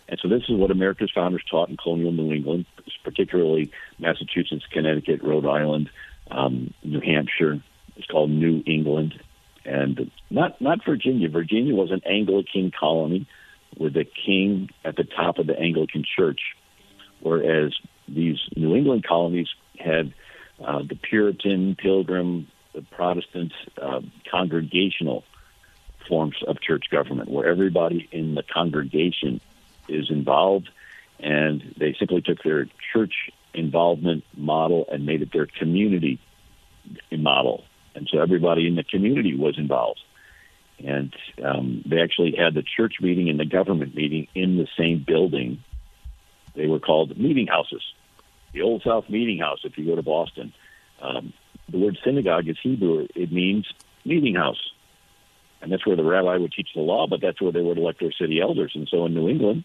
and so this is what America's founders taught in colonial New England, particularly Massachusetts, Connecticut, Rhode Island, um, New Hampshire. It's called New England, and not not Virginia. Virginia was an Anglican colony with a king at the top of the Anglican Church, whereas these New England colonies had uh, the Puritan, Pilgrim, the Protestant, uh, congregational forms of church government, where everybody in the congregation is involved, and they simply took their church involvement model and made it their community model, and so everybody in the community was involved. And um, they actually had the church meeting and the government meeting in the same building. They were called meeting houses. The Old South Meeting House, if you go to Boston. Um, the word synagogue is Hebrew. It means meeting house. And that's where the rabbi would teach the law, but that's where they would elect their city elders. And so in New England,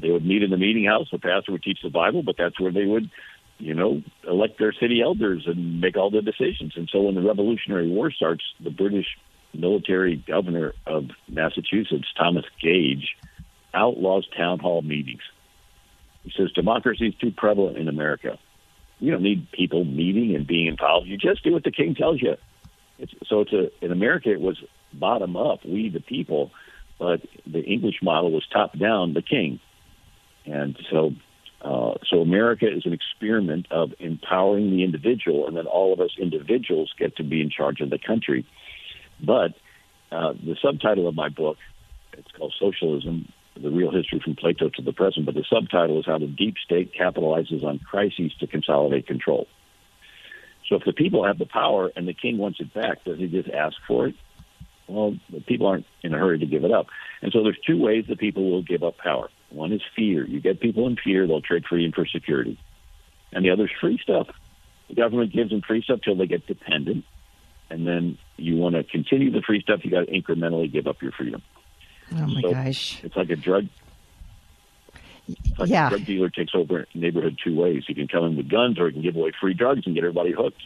they would meet in the meeting house. The pastor would teach the Bible, but that's where they would, you know, elect their city elders and make all the decisions. And so when the Revolutionary War starts, the British military governor of Massachusetts, Thomas Gage, outlaws town hall meetings. He says democracy is too prevalent in America. You don't need people meeting and being involved. You just do what the king tells you. It's, so it's a in America it was bottom up, we the people, but the English model was top down, the king. And so uh, so America is an experiment of empowering the individual, and then all of us individuals get to be in charge of the country. But uh, the subtitle of my book, it's called Socialism, the real history from Plato to the present, but the subtitle is How the Deep State Capitalizes on Crises to Consolidate Control. So if the people have the power and the king wants it back, does he just ask for it? Well, the people aren't in a hurry to give it up. And so there's two ways that people will give up power. One is fear. You get people in fear, they'll trade freedom for security. And the other is free stuff. The government gives them free stuff till they get dependent. And then you want to continue the free stuff, you got to incrementally give up your freedom. Oh my so gosh! It's like a drug. Like Yeah. a drug dealer takes over a neighborhood two ways. He can come in with guns, or he can give away free drugs and get everybody hooked.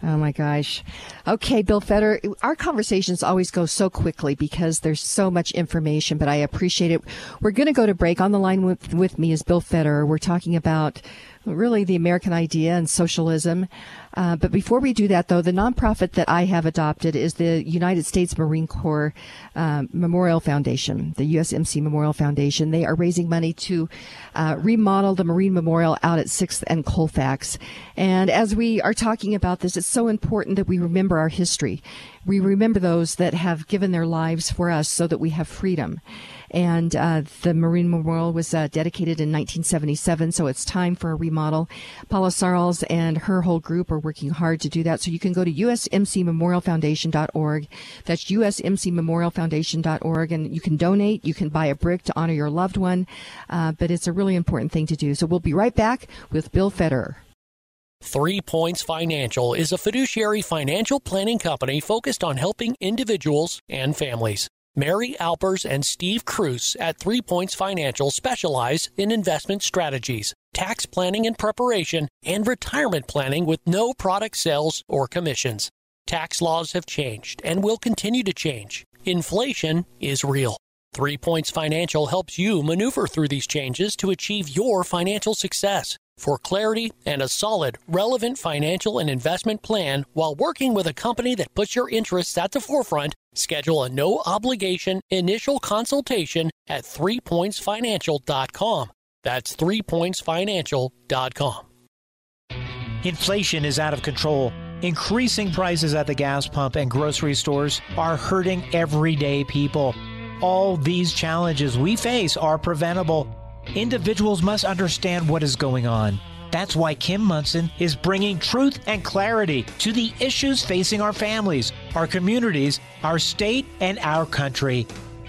Oh my gosh. Okay, Bill Federer, our conversations always go so quickly because there's so much information, but I appreciate it. We're going to go to break. On the line with, with me is Bill Federer. We're talking about really the American idea and socialism. Uh, but before we do that, though, the nonprofit that I have adopted is the United States Marine Corps um, Memorial Foundation, the USMC Memorial Foundation. They are raising money to uh, remodel the Marine Memorial out at 6th and Colfax. And as we are talking about this, it's so important that we remember our history. We remember those that have given their lives for us so that we have freedom. And uh, the Marine Memorial was uh, dedicated in 1977, so it's time for a remodel. Paula Sarles and her whole group are working hard to do that. So you can go to usmcmemorialfoundation.org. That's usmcmemorialfoundation.org, and you can donate. You can buy a brick to honor your loved one, uh, but it's a really important thing to do. So we'll be right back with Bill Federer. Three Points Financial is a fiduciary financial planning company focused on helping individuals and families. Mary Alpers and Steve Cruz at Three Points Financial specialize in investment strategies, tax planning and preparation, and retirement planning with no product sales or commissions. Tax laws have changed and will continue to change. Inflation is real. Three Points Financial helps you maneuver through these changes to achieve your financial success. For clarity and a solid, relevant financial and investment plan while working with a company that puts your interests at the forefront, schedule a no obligation initial consultation at threepointsfinancial.com. That's threepointsfinancial.com. Inflation is out of control. Increasing prices at the gas pump and grocery stores are hurting everyday people. All these challenges we face are preventable. Individuals must understand what is going on. That's why Kim Monson is bringing truth and clarity to the issues facing our families, our communities, our state, and our country.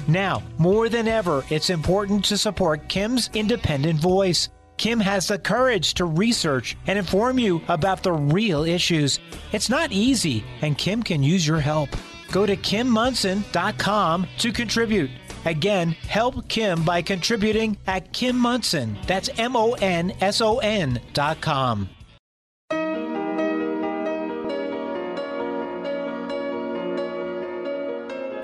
Now, more than ever, it's important to support Kim's independent voice. Kim has the courage to research and inform you about the real issues. It's not easy, and Kim can use your help. Go to kimmonson.com to contribute. Again, help Kim by contributing at Kim Monson. That's M O N S O N dot com.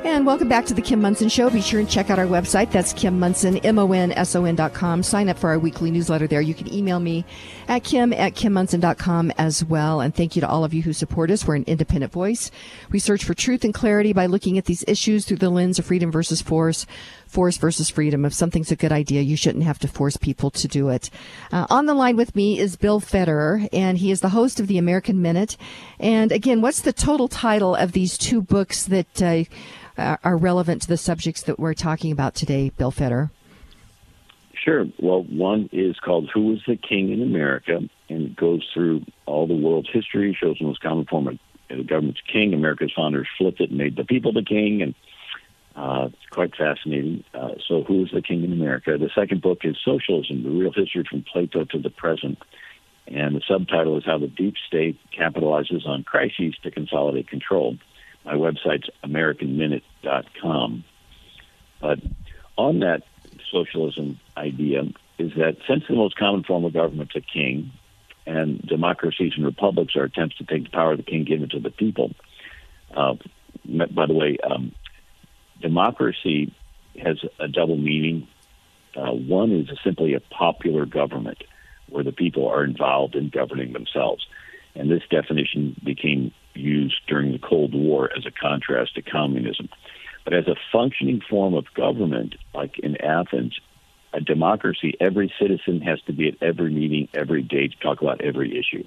And welcome back to the Kim Monson Show. Be sure and check out our website. That's Kim Monson, M-O-N-S-O-N dot com. Sign up for our weekly newsletter there. You can email me at kim at kimmonson.com as well. And thank you to all of you who support us. We're an independent voice. We search for truth and clarity by looking at these issues through the lens of freedom versus force, force versus freedom. If something's a good idea, you shouldn't have to force people to do it. Uh, on the line with me is Bill Federer, and he is the host of the American Minute. And again, what's the total title of these two books that uh, are relevant to the subjects that we're talking about today, Bill Federer? Sure. Well, one is called Who Was the King in America? And it goes through all the world's history, shows the most common form of the government's king. America's founders flipped it and made the people the king. And uh, it's quite fascinating. Uh, so, was the King in America? The second book is Socialism, the real history from Plato to the present. And the subtitle is How the Deep State Capitalizes on Crises to Consolidate Control. My website's AmericanMinute.com. But on that socialism idea is that since the most common form of government is a king, and democracies and republics are attempts to take the power of the king, give it to the people. Uh, by the way, um, democracy has a double meaning. Uh, one is simply a popular government where the people are involved in governing themselves. And this definition became used during the Cold War as a contrast to communism. But as a functioning form of government, like in Athens, a democracy, every citizen has to be at every meeting every day to talk about every issue.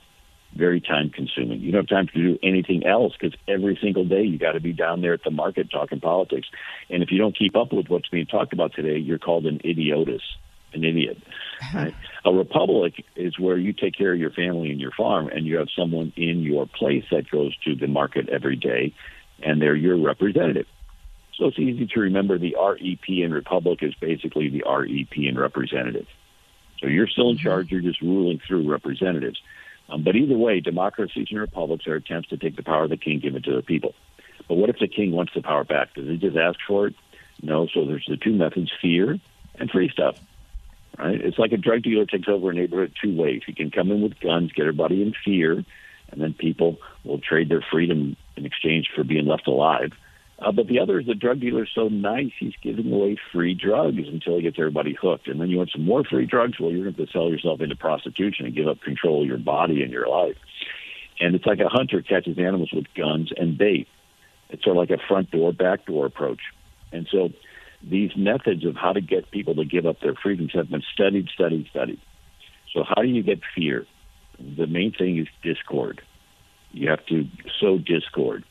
Very time consuming. You don't have time to do anything else because every single day you got to be down there at the market talking politics. And if you don't keep up with what's being talked about today, you're called an idiotus an idiot. Right? A republic is where you take care of your family and your farm, and you have someone in your place that goes to the market every day, and they're your representative. So it's easy to remember the REP in republic is basically the REP in representative. So you're still in mm-hmm. charge, you're just ruling through representatives. Um, but either way, democracies and republics are attempts to take the power of the king, give it to the people. But what if the king wants the power back? Does he just ask for it? No. So there's the two methods: fear and free stuff. Right? It's like a drug dealer takes over a neighborhood two ways. He can come in with guns, get everybody in fear, and then people will trade their freedom in exchange for being left alive. Uh, but the other is the drug dealer's so nice, he's giving away free drugs until he gets everybody hooked. And then you want some more free drugs? Well, you're going to sell yourself into prostitution and give up control of your body and your life. And it's like a hunter catches animals with guns and bait. It's sort of like a front door, back door approach. And so these methods of how to get people to give up their freedoms have been studied, studied, studied. So, how do you get fear? The main thing is discord. You have to sow discord.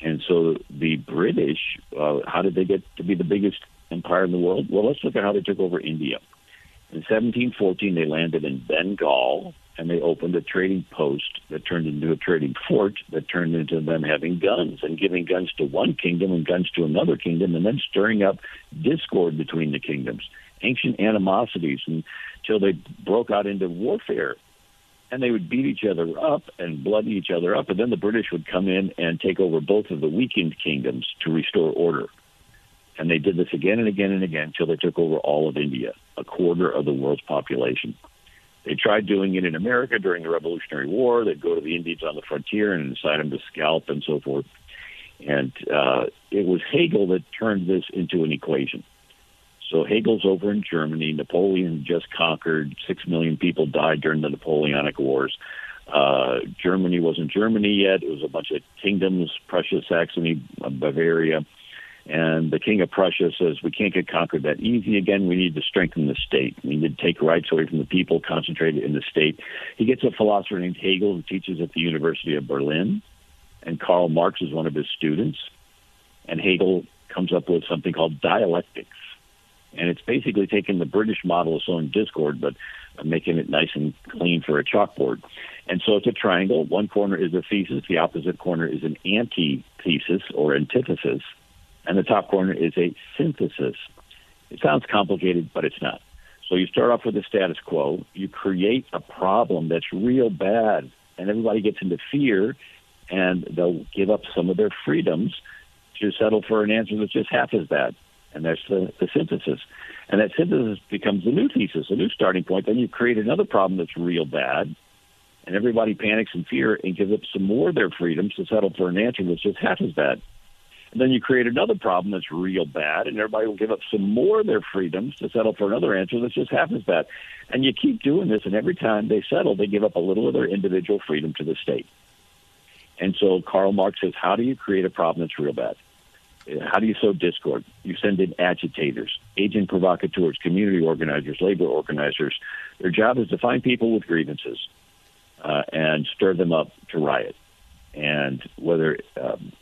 And so, the British, uh, how did they get to be the biggest empire in the world? Well, let's look at how they took over India. In 1714, they landed in Bengal, and they opened a trading post that turned into a trading fort that turned into them having guns and giving guns to one kingdom and guns to another kingdom and then stirring up discord between the kingdoms, ancient animosities until they broke out into warfare. And they would beat each other up and bloody each other up. And then the British would come in and take over both of the weakened kingdoms to restore order. And they did this again and again and again until they took over all of India, a quarter of the world's population. They tried doing it in America during the Revolutionary War. They'd go to the Indians on the frontier and incite them to scalp and so forth. And uh, it was Hegel that turned this into an equation. So Hegel's over in Germany. Napoleon just conquered. Six million people died during the Napoleonic Wars. Uh, Germany wasn't Germany yet. It was a bunch of kingdoms, Prussia, Saxony, Bavaria. And the King of Prussia says, We can't get conquered that easy again. We need to strengthen the state. We need to take rights away from the people, concentrate it in the state. He gets a philosopher named Hegel who teaches at the University of Berlin. And Karl Marx is one of his students. And Hegel comes up with something called dialectics. And it's basically taking the British model of sowing discord, but making it nice and clean for a chalkboard. And so it's a triangle. One corner is a thesis, the opposite corner is an antithesis or antithesis and the top corner is a synthesis. It sounds complicated, but it's not. So you start off with the status quo. You create a problem that's real bad, and everybody gets into fear, and they'll give up some of their freedoms to settle for an answer that's just half as bad. And that's the, the synthesis. And that synthesis becomes the new thesis, a new starting point. Then you create another problem that's real bad, and everybody panics in fear and gives up some more of their freedoms to settle for an answer that's just half as bad. And then you create another problem that's real bad, and everybody will give up some more of their freedoms to settle for another answer that's just half as bad. And you keep doing this, and every time they settle, they give up a little of their individual freedom to the state. And so Karl Marx says, how do you create a problem that's real bad? How do you sow discord? You send in agitators, agent provocateurs, community organizers, labor organizers. Their job is to find people with grievances uh, and stir them up to riot. And whether, um,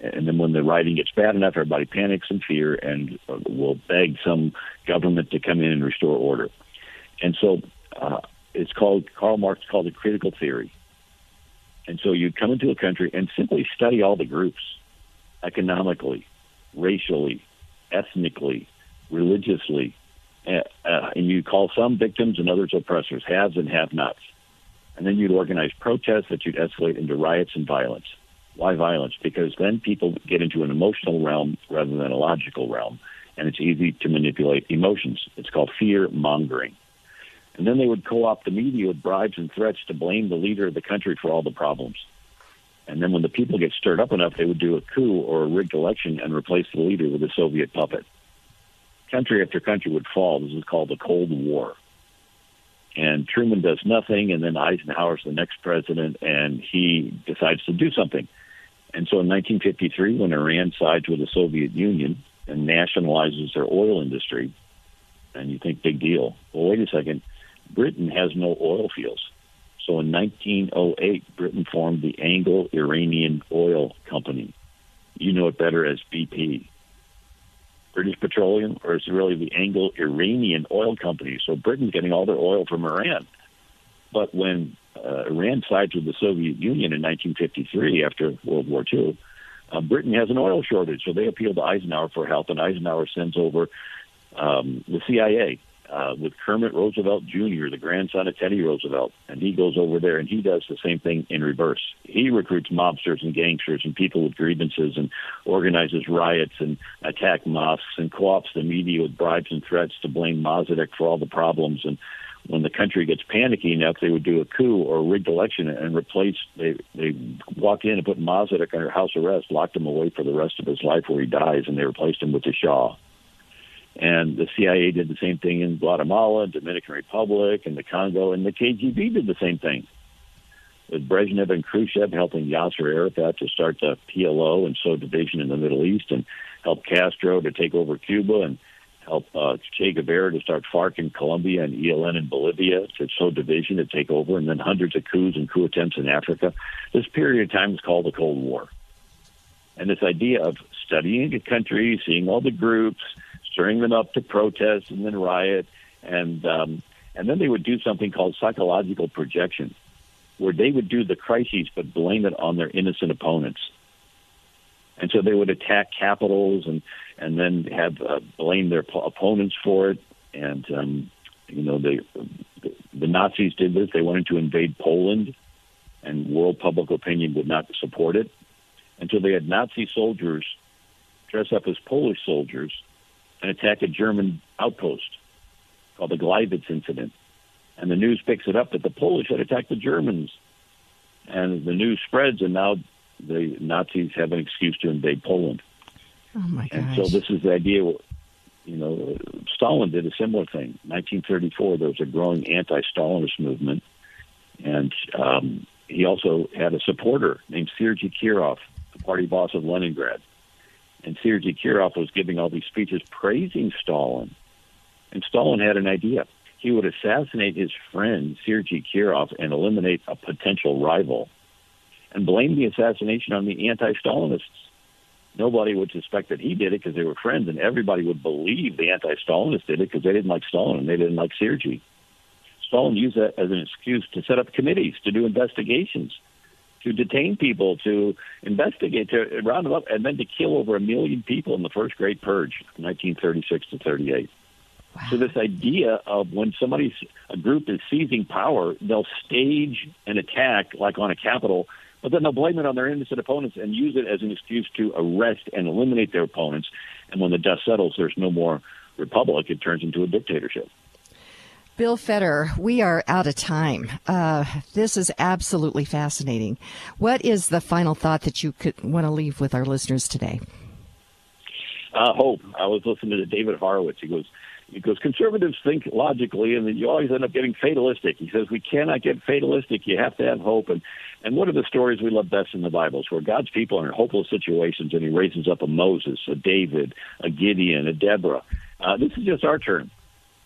and then when the rioting gets bad enough, everybody panics in fear and uh, will beg some government to come in and restore order. And so uh, it's called, Karl Marx called it critical theory. And so you come into a country and simply study all the groups economically, racially, ethnically, religiously, uh, and you call some victims and others oppressors, haves and have nots. And then you'd organize protests that you'd escalate into riots and violence. Why violence? Because then people get into an emotional realm rather than a logical realm, and it's easy to manipulate emotions. It's called fear mongering. And then they would co opt the media with bribes and threats to blame the leader of the country for all the problems. And then when the people get stirred up enough, they would do a coup or a rigged election and replace the leader with a Soviet puppet. Country after country would fall. This is called the Cold War. And Truman does nothing, and then Eisenhower's the next president, and he decides to do something. And so in 1953, when Iran sides with the Soviet Union and nationalizes their oil industry, and you think, big deal. Well, wait a second. Britain has no oil fields. So in 1908, Britain formed the Anglo Iranian Oil Company. You know it better as BP. British Petroleum, or it's really the Anglo Iranian Oil Company. So Britain's getting all their oil from Iran. But when uh, Iran sides with the Soviet Union in 1953 after World War II, uh, Britain has an oil shortage. So they appeal to Eisenhower for help, and Eisenhower sends over um, the CIA uh, with Kermit Roosevelt Jr., the grandson of Teddy Roosevelt, and he goes over there and he does the same thing in reverse. He recruits mobsters and gangsters and people with grievances and organizes riots and attack mosques and co-ops the media with bribes and threats to blame Mossadegh for all the problems. And when the country gets panicky enough, they would do a coup or a rigged election and replace. They they walk in and put Mossadegh under house arrest, locked him away for the rest of his life, where he dies, and they replaced him with the Shah. And the CIA did the same thing in Guatemala, Dominican Republic, and the Congo, and the KGB did the same thing. With Brezhnev and Khrushchev helping Yasser Arafat to start the PLO and sow division in the Middle East, and help Castro to take over Cuba, and help uh, Che Guevara to start FARC in Colombia and ELN in Bolivia to sow division to take over, and then hundreds of coups and coup attempts in Africa. This period of time is called the Cold War. And this idea of studying a country, seeing all the groups, stirring them up to protest and then riot, and um, and then they would do something called psychological projection, where they would do the crises but blame it on their innocent opponents. And so they would attack capitals and and then have uh, blame their opponents for it. And um, you know the the Nazis did this. They wanted to invade Poland, and world public opinion would not support it. And so they had Nazi soldiers dress up as Polish soldiers and attack a German outpost called the Gleiwitz incident. And the news picks it up that the Polish had attacked the Germans. And the news spreads, and now the Nazis have an excuse to invade Poland. Oh my gosh. And so this is the idea. You know, Stalin did a similar thing. 1934, there was a growing anti-Stalinist movement, and um, he also had a supporter named Sergei Kirov, the party boss of Leningrad. And Sergei Kirov was giving all these speeches praising Stalin. And Stalin had an idea. He would assassinate his friend, Sergei Kirov, and eliminate a potential rival and blame the assassination on the anti Stalinists. Nobody would suspect that he did it because they were friends, and everybody would believe the anti Stalinists did it because they didn't like Stalin and they didn't like Sergei. Stalin used that as an excuse to set up committees to do investigations to detain people, to investigate, to round them up, and then to kill over a million people in the first Great Purge, 1936 to 38. So this idea of when somebody's a group is seizing power, they'll stage an attack like on a capital, but then they'll blame it on their innocent opponents and use it as an excuse to arrest and eliminate their opponents. And when the dust settles, there's no more republic; it turns into a dictatorship. Bill Federer, we are out of time. Uh, this is absolutely fascinating. What is the final thought that you could want to leave with our listeners today? Uh, hope. I was listening to David Horowitz. He goes, he goes, conservatives think logically, and then you always end up getting fatalistic. He says we cannot get fatalistic. You have to have hope. And and what are the stories we love best in the Bible? It's where God's people are in hopeless situations, and He raises up a Moses, a David, a Gideon, a Deborah. Uh, this is just our turn.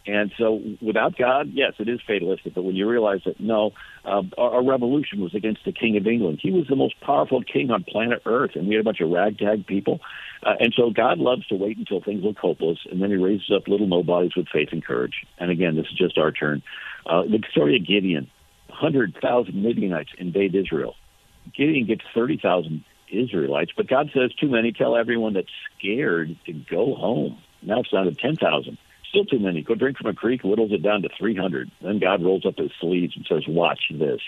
And so, without God, yes, it is fatalistic. But when you realize that no, uh, our, our revolution was against the King of England. He was the most powerful king on planet Earth, and we had a bunch of ragtag people. Uh, and so, God loves to wait until things look hopeless, and then He raises up little nobodies with faith and courage. And again, this is just our turn. Uh, the story of Gideon: hundred thousand Midianites invade Israel. Gideon gets thirty thousand Israelites, but God says, "Too many. Tell everyone that's scared to go home." Now it's down to ten thousand still too many. Go drink from a creek, whittles it down to 300. Then God rolls up his sleeves and says, "Watch this."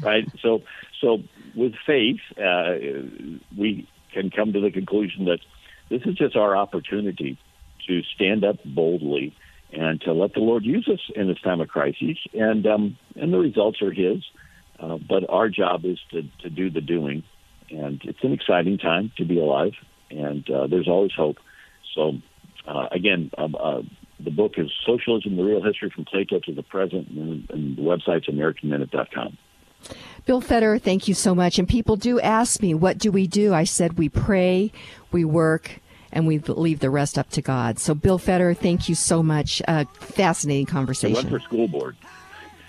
Right. So, so with faith, uh, we can come to the conclusion that this is just our opportunity to stand up boldly and to let the Lord use us in this time of crisis. And um, and the results are His. Uh, but our job is to to do the doing. And it's an exciting time to be alive, and uh, there's always hope. So, uh, again, um, uh, the book is Socialism, the Real History from Plato to the Present, and, and the website's AmericanMinute.com. Bill Federer, thank you so much. And people do ask me, what do we do? I said, we pray, we work, and we leave the rest up to God. So, Bill Federer, thank you so much. Uh, fascinating conversation. And run for school board.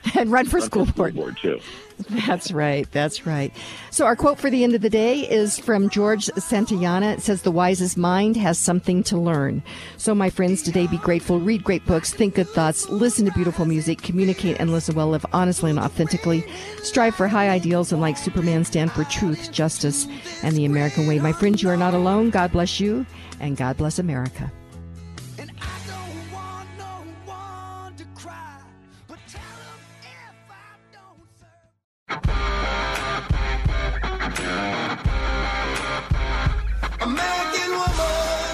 and run for run school, for board. board, too. That's right. That's right. So, our quote for the end of the day is from George Santayana. It says, The wisest mind has something to learn. So, my friends, today be grateful, read great books, think good thoughts, listen to beautiful music, communicate and listen well, live honestly and authentically, strive for high ideals, and like Superman, stand for truth, justice, and the American way. My friends, you are not alone. God bless you, and God bless America.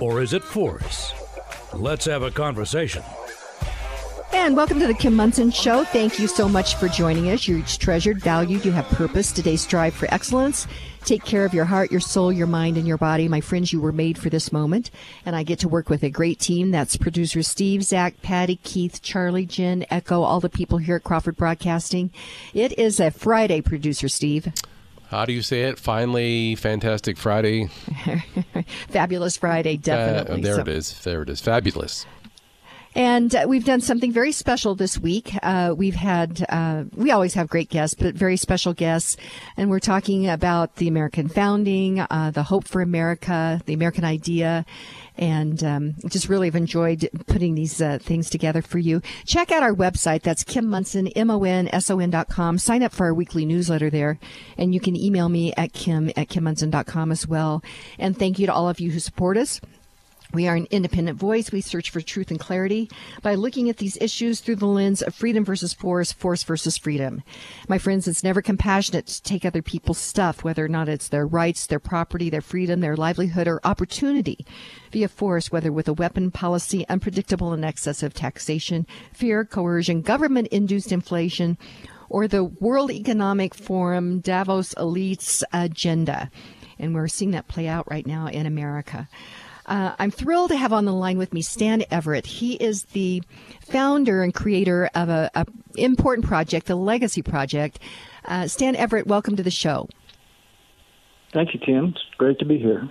or is it force? Let's have a conversation. And welcome to the Kim Monson Show. Thank you so much for joining us. You're each treasured, valued, you have purpose. Today, strive for excellence. Take care of your heart, your soul, your mind, and your body. My friends, you were made for this moment. And I get to work with a great team. That's producer Steve, Zach, Patty, Keith, Charlie, Jen, Echo, all the people here at Crawford Broadcasting. It is a Friday, producer Steve. How do you say it? Finally, fantastic Friday. Fabulous Friday, definitely. Uh, there So- it is. There it is. Fabulous. And uh, we've done something very special this week. Uh, we've had, uh, we always have great guests, but very special guests. And we're talking about the American founding, uh, the hope for America, the American idea. And um, just really have enjoyed putting these uh, things together for you. Check out our website. That's Kim Monson, M-O-N-S-O-N dot com. Sign up for our weekly newsletter there. And you can email me at kim at kimmonson.com as well. And thank you to all of you who support us. We are an independent voice. We search for truth and clarity by looking at these issues through the lens of freedom versus force, force versus freedom. My friends, it's never compassionate to take other people's stuff, whether or not it's their rights, their property, their freedom, their livelihood, or opportunity via force, whether with a weapon policy, unpredictable and excessive taxation, fear, coercion, government induced inflation, or the World Economic Forum Davos elites agenda. And we're seeing that play out right now in America. Uh, I'm thrilled to have on the line with me Stan Everitt. He is the founder and creator of a, a important project, the Legacy Project. Uh, Stan Everitt, welcome to the show. Thank you, Kim. It's great to be here.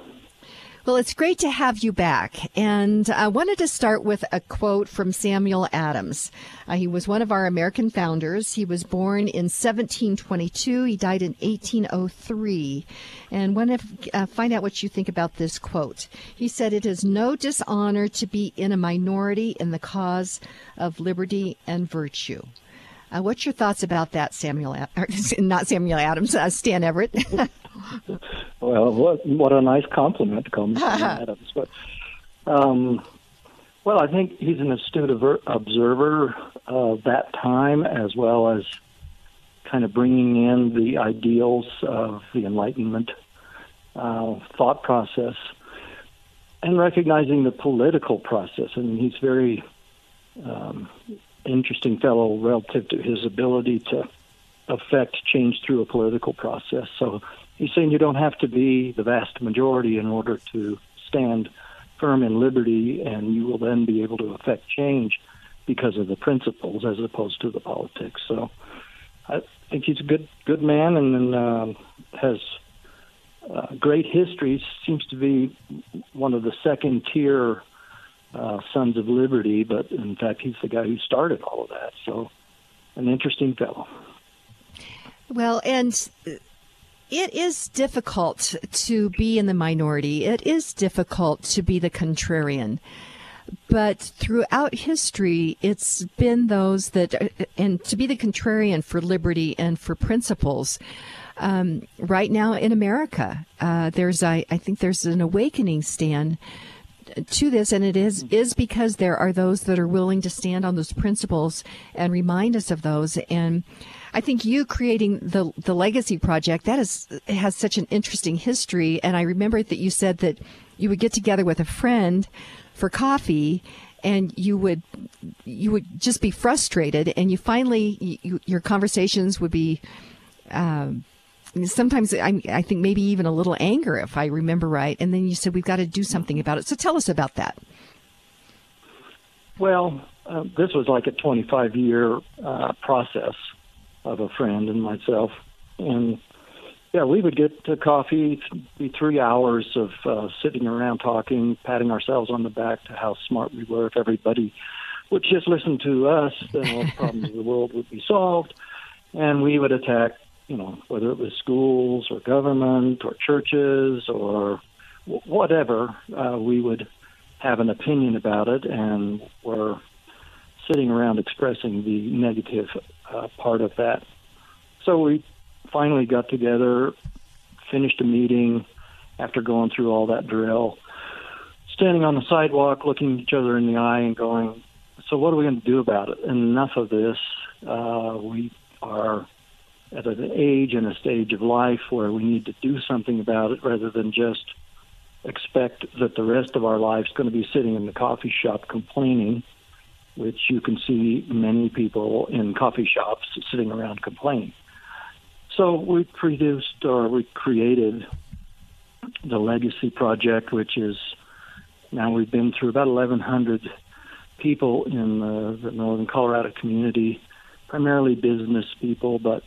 Well, it's great to have you back. And I wanted to start with a quote from Samuel Adams. Uh, he was one of our American founders. He was born in 1722. He died in 1803. And want to uh, find out what you think about this quote. He said, It is no dishonor to be in a minority in the cause of liberty and virtue. Uh, what's your thoughts about that, Samuel? Not Samuel Adams, uh, Stan Everitt. well, what what a nice compliment comes from Adams. But um, well, I think he's an astute observer of that time, as well as kind of bringing in the ideals of the Enlightenment uh, thought process and recognizing the political process. I mean, he's very um, interesting fellow relative to his ability to affect change through a political process. So he's saying you don't have to be the vast majority in order to stand firm in liberty, and you will then be able to affect change because of the principles as opposed to the politics. So I think he's a good good man and uh, has uh, great history. Seems to be one of the second tier uh, Sons of Liberty, but in fact, he's the guy who started all of that. So, an interesting fellow. Well, and it is difficult to be in the minority. It is difficult to be the contrarian. But throughout history, it's been those that, and to be the contrarian for liberty and for principles. Um, right now in America, uh, there's, I, I think there's an awakening, stand to this, and it is is because there are those that are willing to stand on those principles and remind us of those. And I think you creating the the legacy project that is has such an interesting history. And I remember that you said that you would get together with a friend for coffee and you would you would just be frustrated and you finally you, your conversations would be um, sometimes I, I think maybe even a little anger if i remember right. And then you said we've got to do something about it. So tell us about that. Well uh, this was like a 25 year uh, process of a friend and myself. And yeah, we would get to coffee, be three hours of uh, sitting around talking, patting ourselves on the back to how smart we were. If everybody would just listen to us, then all the problems of the world would be solved. And we would attack, you know, whether it was schools or government or churches or whatever, uh, we would have an opinion about it and were sitting around expressing the negative uh, part of that. So we finally got together, finished a meeting after going through all that drill, standing on the sidewalk, looking each other in the eye, and going, "So what are we going to do about it?" Enough of this. Uh, we are at an age and a stage of life where we need to do something about it rather than just expect that the rest of our life is going to be sitting in the coffee shop complaining which you can see many people in coffee shops sitting around complaining. So we produced or we created the Legacy Project, which is now we've been through about 1,100 people in the, the northern Colorado community, primarily business people, but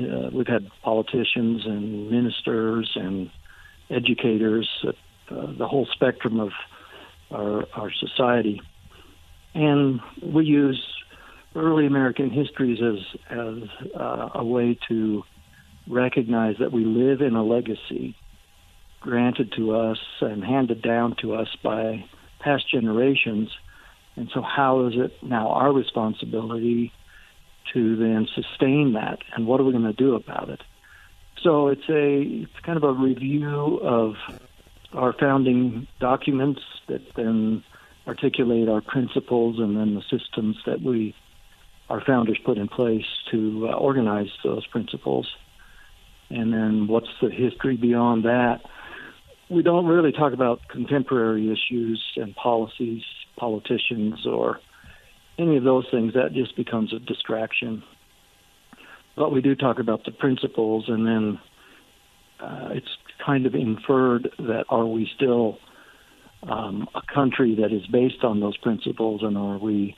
uh, we've had politicians and ministers and educators, uh, the whole spectrum of our, our society and we use early American histories as as uh, a way to recognize that we live in a legacy granted to us and handed down to us by past generations. And so, how is it now our responsibility to then sustain that? And what are we going to do about it? So it's a it's kind of a review of our founding documents that then articulate our principles and then the systems that we our founders put in place to uh, organize those principles. And then what's the history beyond that? We don't really talk about contemporary issues and policies, politicians, or any of those things. That just becomes a distraction. But we do talk about the principles, and then uh, it's kind of inferred that are we still um, a country that is based on those principles, and are we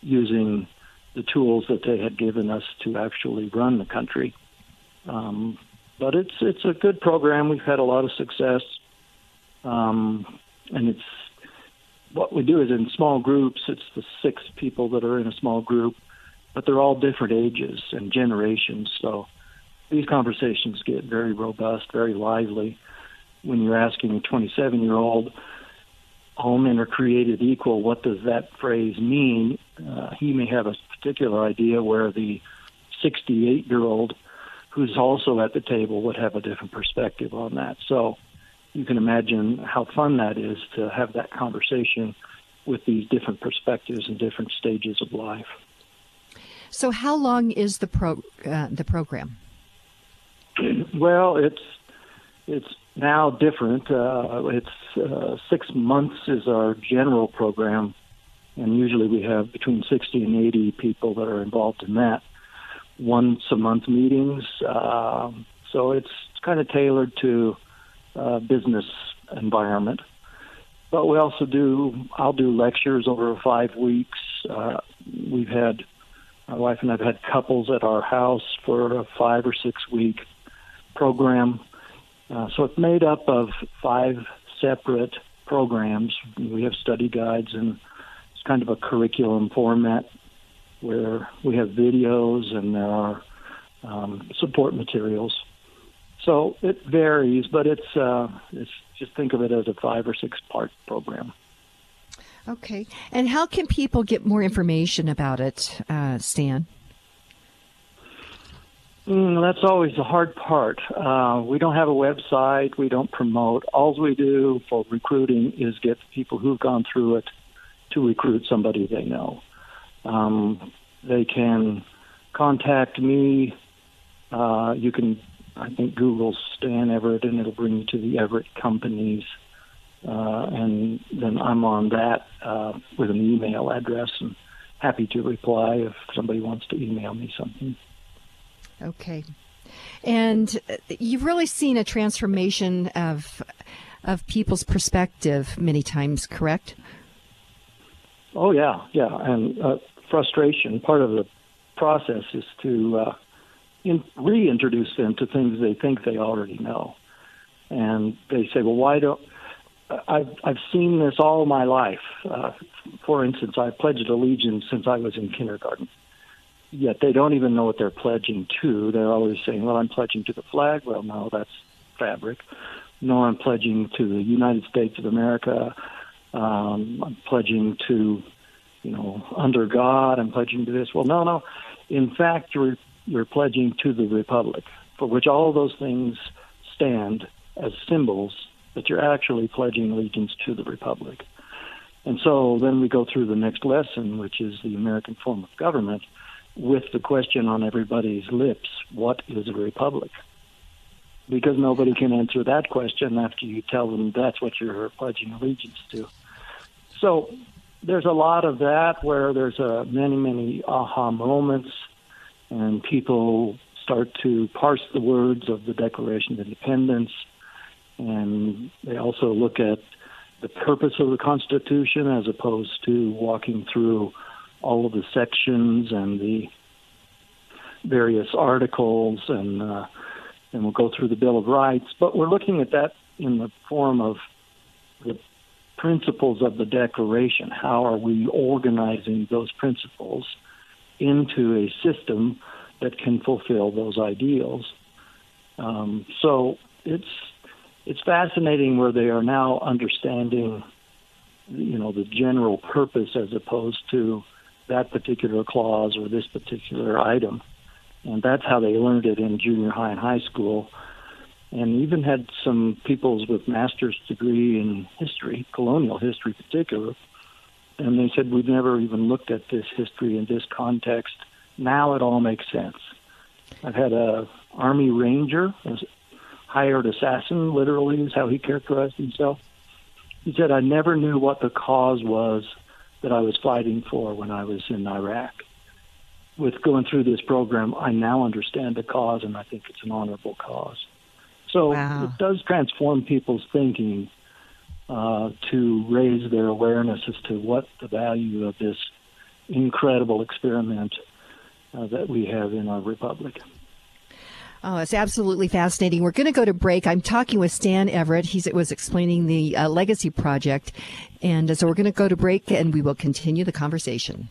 using the tools that they had given us to actually run the country? Um, but it's it's a good program. We've had a lot of success, Um, and it's what we do is in small groups. It's the six people that are in a small group, but they're all different ages and generations. So these conversations get very robust, very lively. When you're asking a 27 year old, all men are created equal, what does that phrase mean? Uh, he may have a particular idea where the 68 year old who's also at the table would have a different perspective on that. So you can imagine how fun that is to have that conversation with these different perspectives and different stages of life. So, how long is the pro uh, the program? Well, it's it's now different. Uh, it's uh, six months is our general program, and usually we have between sixty and eighty people that are involved in that. Once a month meetings, uh, so it's kind of tailored to uh, business environment. But we also do, I'll do lectures over five weeks. Uh, we've had, my wife and I've had couples at our house for a five or six week program. Uh, so it's made up of five separate programs. We have study guides and it's kind of a curriculum format where we have videos and there are um, support materials. So it varies, but it's uh, it's just think of it as a five or six part program. Okay, and how can people get more information about it, uh, Stan? Mm, that's always the hard part. Uh, we don't have a website. We don't promote. All we do for recruiting is get people who've gone through it to recruit somebody they know. Um, they can contact me. Uh, you can I think Google Stan Everitt, and it'll bring you to the Everitt companies. Uh, and then I'm on that uh, with an email address and happy to reply if somebody wants to email me something. Okay. And uh, you've really seen a transformation of of people's perspective many times, correct? Oh yeah, yeah, and uh, frustration. Part of the process is to uh, in, reintroduce them to things they think they already know. And they say, well, why don't I've I've seen this all my life. Uh, for instance, I've pledged allegiance since I was in kindergarten. Yet they don't even know what they're pledging to. They're always saying, "Well, I'm pledging to the flag." Well, no, that's fabric. No, I'm pledging to the United States of America. Um, I'm pledging to, you know, under God. I'm pledging to this. Well, no, no. In fact, you're you're pledging to the republic, for which all those things stand as symbols, but you're actually pledging allegiance to the republic. And so then we go through the next lesson, which is the American form of government, with the question on everybody's lips what is a republic? Because nobody can answer that question after you tell them that's what you're pledging allegiance to. So there's a lot of that where there's a many, many aha moments and people start to parse the words of the Declaration of Independence, and they also look at the purpose of the Constitution as opposed to walking through all of the sections and the various articles, and uh, and we'll go through the Bill of Rights. But we're looking at that in the form of the principles of the Declaration. How are we organizing those principles? into a system that can fulfill those ideals. Um, so it's it's fascinating where they are now understanding, you know, the general purpose as opposed to that particular clause or this particular item, and that's how they learned it in junior high and high school. And even had some peoples with master's degree in history, colonial history, in particular, and they said we've never even looked at this history in this context. Now it all makes sense. I've had a army ranger, a hired assassin, literally is how he characterized himself. He said, "I never knew what the cause was that I was fighting for when I was in Iraq." With going through this program, I now understand the cause, and I think it's an honorable cause. So wow. it does transform people's thinking uh, to raise their awareness as to what the value of this incredible experiment uh, that we have in our republic. Oh, it's absolutely fascinating. We're going to go to break. I'm talking with Stan Everitt. He was explaining the uh, Legacy Project. And uh, so we're going to go to break and we will continue the conversation.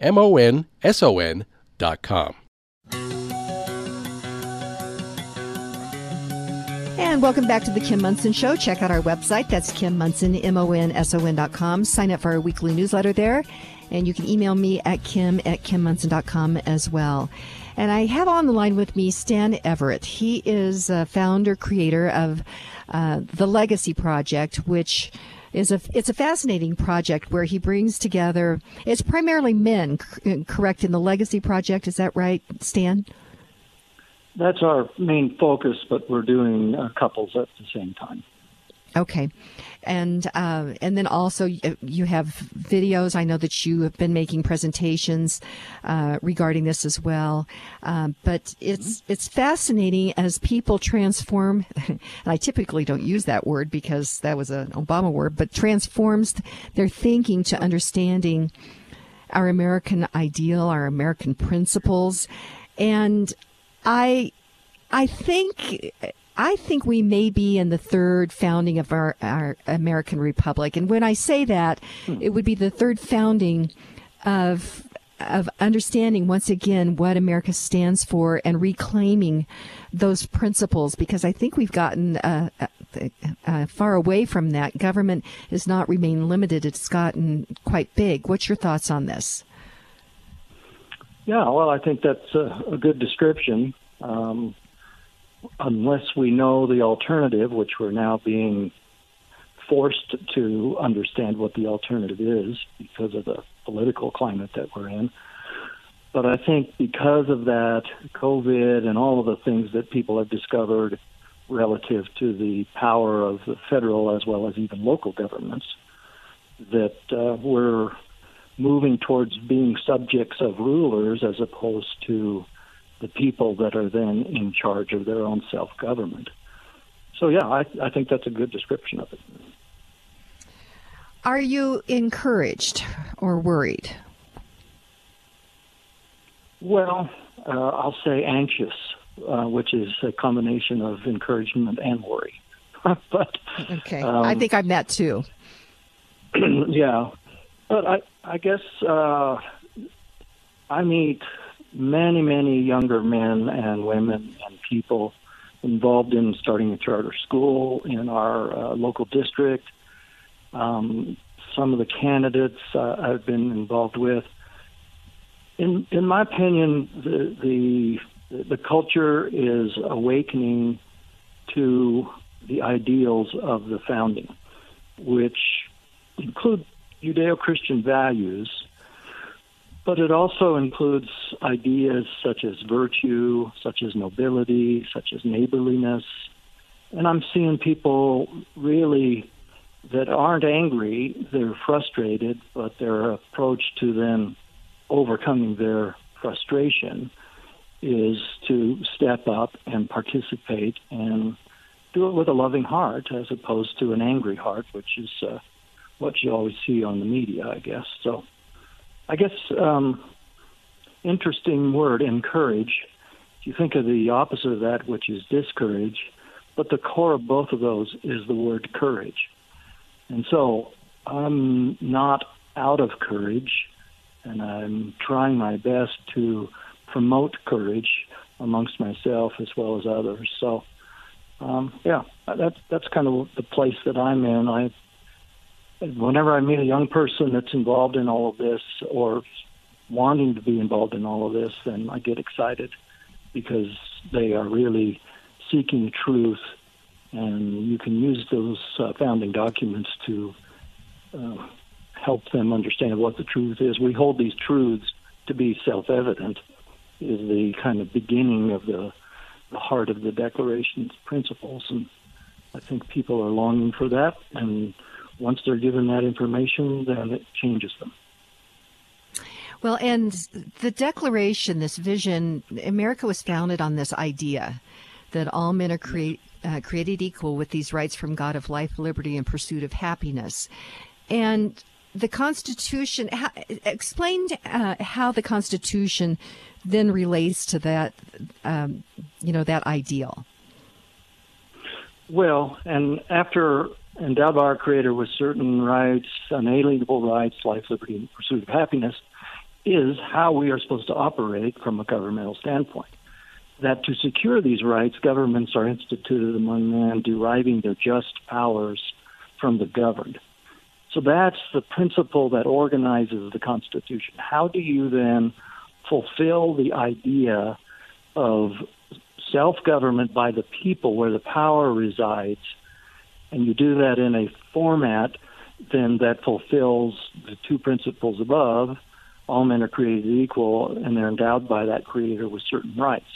M O N S O N dot com. And welcome back to the Kim Monson Show. Check out our website. That's Kim Monson, M-O-N-S-O-N dot com. Sign up for our weekly newsletter there. And you can email me at kim at kimmonson.com as well. And I have on the line with me Stan Everitt. He is a founder, creator of uh, the Legacy Project, which is a it's a fascinating project where he brings together it's primarily men correct in the legacy project. Is that right stan? That's our main focus but we're doing uh, couples at the same time. Okay, and uh, and then also you have videos. I know that you have been making presentations uh, regarding this as well. Uh, but it's it's fascinating as people transform. And I typically don't use that word because that was an Obama word, but transforms their thinking to understanding our American ideal, our American principles, and I I think I think we may be in the third founding of our, our American Republic. And when I say that, hmm. it would be the third founding of of understanding once again what America stands for and reclaiming those principles because I think we've gotten uh, uh, uh, far away from that. Government has not remained limited, it's gotten quite big. What's your thoughts on this? Yeah, well, I think that's a, a good description. Um, unless we know the alternative, which we're now being forced to understand what the alternative is because of the political climate that we're in. But I think because of that, COVID and all of the things that people have discovered relative to the power of the federal as well as even local governments, that uh, we're moving towards being subjects of rulers as opposed to the people that are then in charge of their own self government. So, yeah, I, I think that's a good description of it. Are you encouraged or worried? Well, uh, I'll say anxious, uh, which is a combination of encouragement and worry. but okay, um, I think I'm that too. yeah, but I I guess uh, I meet many, many younger men and women and people involved in starting a charter school in our uh, local district. Um, some of the candidates uh, I've been involved with. In in my opinion, the the the culture is awakening to the ideals of the founding, which include Judeo-Christian values but it also includes ideas such as virtue, such as nobility, such as neighborliness. And I'm seeing people really that aren't angry, they're frustrated, but their approach to then overcoming their frustration is to step up and participate and do it with a loving heart as opposed to an angry heart, which is uh, what you always see on the media, I guess. So I guess um, interesting word, encourage. If you think of the opposite of that, which is discourage, but the core of both of those is the word courage. And so I'm not out of courage, and I'm trying my best to promote courage amongst myself as well as others. So, um, yeah, that's that's kind of the place that I'm in. I whenever I meet a young person that's involved in all of this or wanting to be involved in all of this, then I get excited because they are really seeking truth, and you can use those uh, founding documents to uh, help them understand what the truth is. We hold these truths to be self-evident. Is the kind of beginning of the the heart of the Declaration's principles, and I think people are longing for that. And once they're given that information, then it changes them. Well, and the Declaration, this vision, America was founded on this idea that all men are create, uh, created equal with these rights from God of life, liberty, and pursuit of happiness. And the Constitution, ha, explained uh, how the Constitution then relates to that, um, you know, that ideal. Well, and after endowed by our Creator with certain rights, unalienable rights, life, liberty, and pursuit of happiness, is how we are supposed to operate from a governmental standpoint. That to secure these rights, governments are instituted among men, deriving their just powers from the governed. So that's the principle that organizes the Constitution. How do you then fulfill the idea of self government by the people where the power resides? And you do that in a format then that fulfills the two principles above all men are created equal and they're endowed by that creator with certain rights.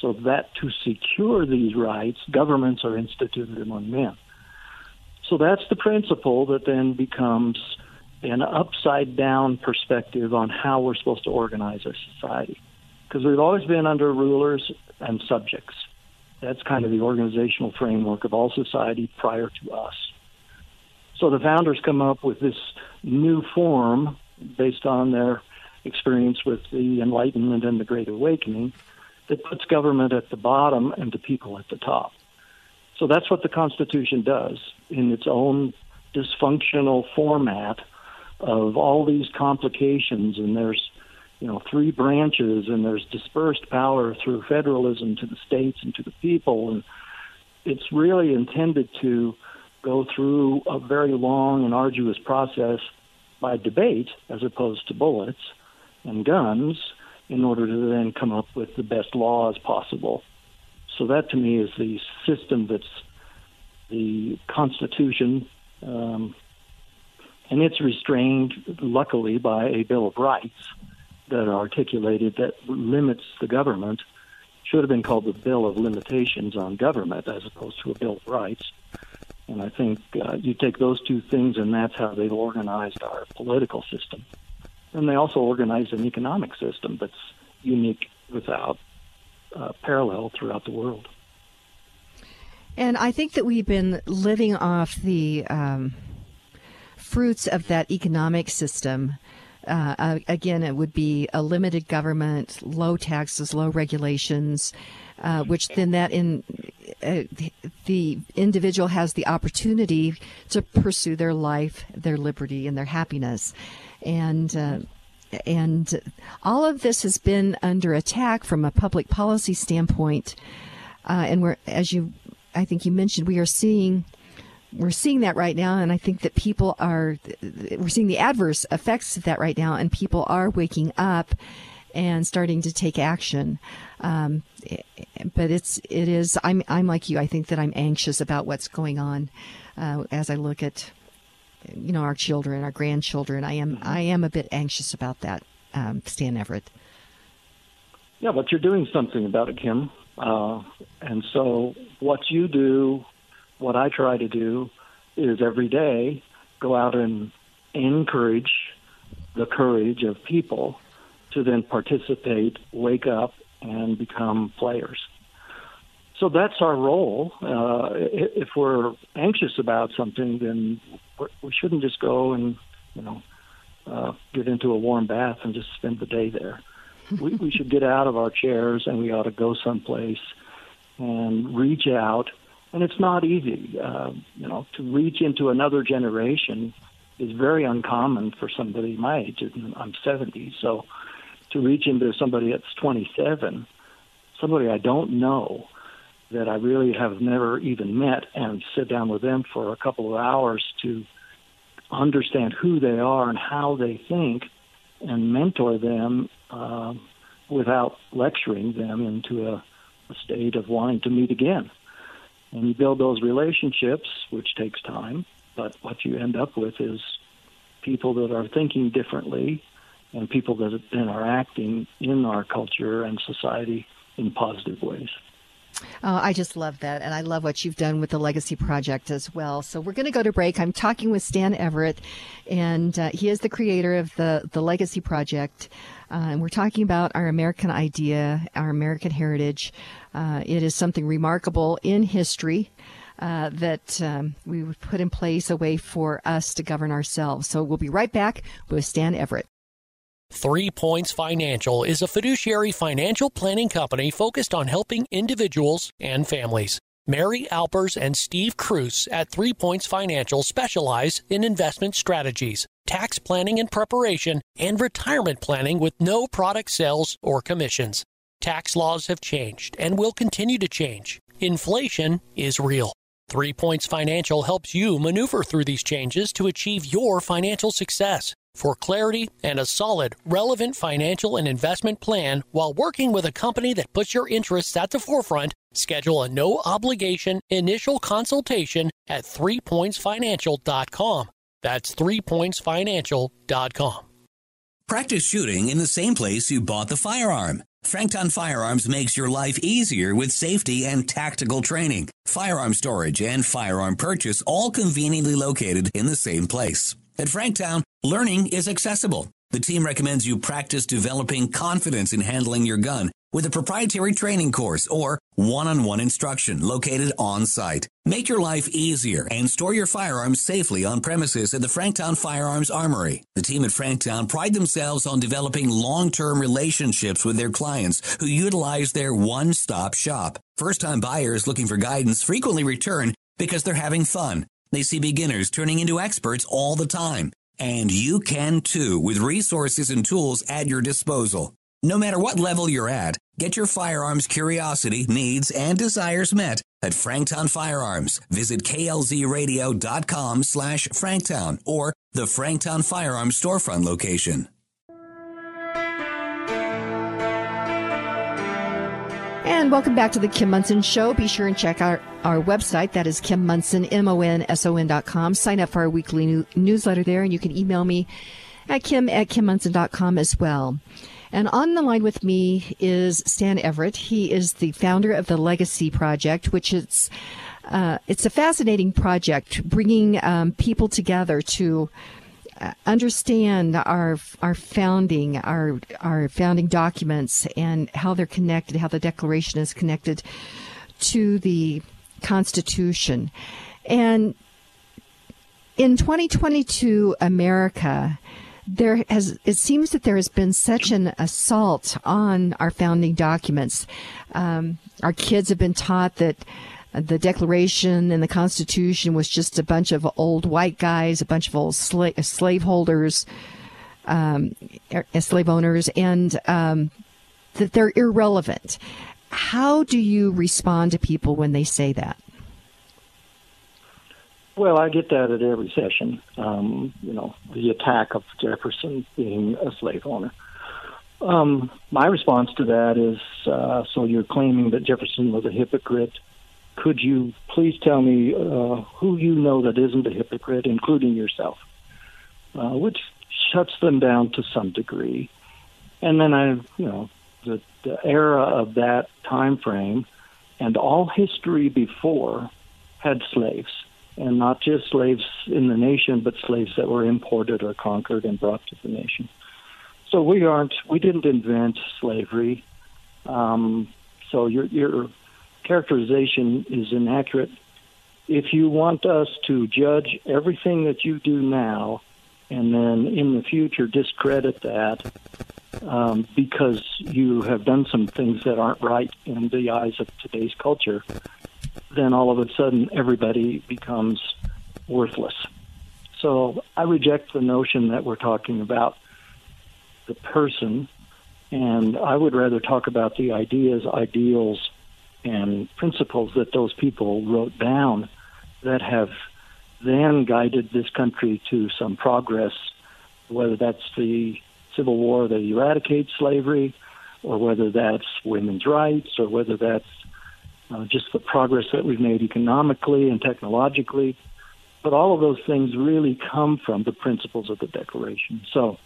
So that to secure these rights, governments are instituted among men. So that's the principle that then becomes an upside down perspective on how we're supposed to organize our society. Because we've always been under rulers and subjects. That's kind of the organizational framework of all society prior to us. So the founders come up with this new form based on their experience with the Enlightenment and the Great Awakening that puts government at the bottom and the people at the top. So that's what the Constitution does in its own dysfunctional format of all these complications and there's you know three branches and there's dispersed power through federalism to the states and to the people and it's really intended to go through a very long and arduous process by debate as opposed to bullets and guns in order to then come up with the best laws possible. So that to me is the system that's the Constitution, um, and it's restrained, luckily, by a Bill of Rights that are articulated that limits the government. Should have been called the Bill of Limitations on Government as opposed to a Bill of Rights. And I think uh, you take those two things, and that's how they've organized our political system. And they also organize an economic system that's unique without uh, parallel throughout the world. And I think that we've been living off the um, fruits of that economic system. Uh, again, it would be a limited government, low taxes, low regulations, uh, which then that in uh, the individual has the opportunity to pursue their life, their liberty, and their happiness, and. Uh, and all of this has been under attack from a public policy standpoint, uh, and we're, as you, I think you mentioned, we are seeing we're seeing that right now, and I think that people are we're seeing the adverse effects of that right now, and people are waking up and starting to take action. Um, but it's it is I'm I'm like you. I think that I'm anxious about what's going on uh, as I look at you know our children, our grandchildren. I am I am a bit anxious about that, um, Stan Everitt. Yeah, but you're doing something about it, Kim. Uh, and so what you do, what I try to do, is every day go out and encourage the courage of people to then participate, wake up, and become players. So that's our role. Uh, if we're anxious about something, then we shouldn't just go and you know uh, get into a warm bath and just spend the day there. we, we should get out of our chairs and we ought to go someplace and reach out. And it's not easy, uh, you know, to reach into another generation is very uncommon for somebody my age. I'm 70, so to reach into somebody that's 27 somebody I don't know that I really have never even met and sit down with them for a couple of hours to understand who they are and how they think and mentor them uh, without lecturing them into a, a state of wanting to meet again. And you build those relationships, which takes time, but what you end up with is people that are thinking differently and people that then are acting in our culture and society in positive ways. Oh, I just love that. And I love what you've done with the Legacy Project as well. So we're going to go to break. I'm talking with Stan Everitt, and uh, he is the creator of the, the Legacy Project. Uh, and we're talking about our American idea, our American heritage. Uh, it is something remarkable in history. Uh, that um, we would put in place a way for us to govern ourselves. So we'll be right back with Stan Everitt. Three Points Financial is a fiduciary financial planning company focused on helping individuals and families. Mary Alpers and Steve Cruz at Three Points Financial specialize in investment strategies, tax planning and preparation, and retirement planning with no product sales or commissions. Tax laws have changed and will continue to change. Inflation is real. Three Points Financial helps you maneuver through these changes to achieve your financial success for clarity and a solid, relevant financial and investment plan while working with a company that puts your interests at the forefront, schedule a no obligation initial consultation at threepointsfinancial.com. That's threepointsfinancial.com. Practice shooting in the same place you bought the firearm. Franktown Firearms makes your life easier with safety and tactical training, firearm storage, and firearm purchase all conveniently located in the same place. At Franktown, learning is accessible. The team recommends you practice developing confidence in handling your gun with a proprietary training course or one-on-one instruction located on site. Make your life easier and store your firearms safely on premises at the Franktown Firearms Armory. The team at Franktown pride themselves on developing long-term relationships with their clients who utilize their one-stop shop. First-time buyers looking for guidance frequently return because they're having fun they see beginners turning into experts all the time. And you can too with resources and tools at your disposal. No matter what level you're at, get your firearms curiosity, needs, and desires met at Franktown Firearms. Visit klzradio.com slash Franktown or the Franktown Firearms storefront location. And welcome back to the Kim Monson Show. Be sure and check out our website. That is Kim Monson, M-O-N-S-O-N dot com. Sign up for our weekly new- newsletter there, and you can email me at kim at kimmonson.com as well. And on the line with me is Stan Everitt. He is the founder of the Legacy Project, which is uh, it's a fascinating project, bringing um, people together to understand our our founding, our our founding documents, and how they're connected, how the Declaration is connected to the Constitution, and in 2022 America. There has, it seems that there has been such an assault on our founding documents. Um, our kids have been taught that the Declaration and the Constitution was just a bunch of old white guys, a bunch of old sla- slaveholders, um, er, slave owners, and um, that they're irrelevant. How do you respond to people when they say that? Well, I get that at every session. Um, you know, the attack of Jefferson being a slave owner. Um, my response to that is uh, so you're claiming that Jefferson was a hypocrite could you please tell me uh, who you know that isn't a hypocrite, including yourself? Uh, which shuts them down to some degree. And then I, you know, the, the era of that time frame and all history before had slaves, and not just slaves in the nation, but slaves that were imported or conquered and brought to the nation. So we aren't, we didn't invent slavery. Um, so you're, you're characterization is inaccurate. If you want us to judge everything that you do now and then in the future discredit that um, because you have done some things that aren't right in the eyes of today's culture, then all of a sudden everybody becomes worthless. So I reject the notion that we're talking about the person And I would rather talk about the ideas, ideals, and principles that those people wrote down that have then guided this country to some progress, whether that's the Civil War that eradicates slavery, or whether that's women's rights, or whether that's uh, just the progress that we've made economically and technologically. But all of those things really come from the principles of the Declaration. So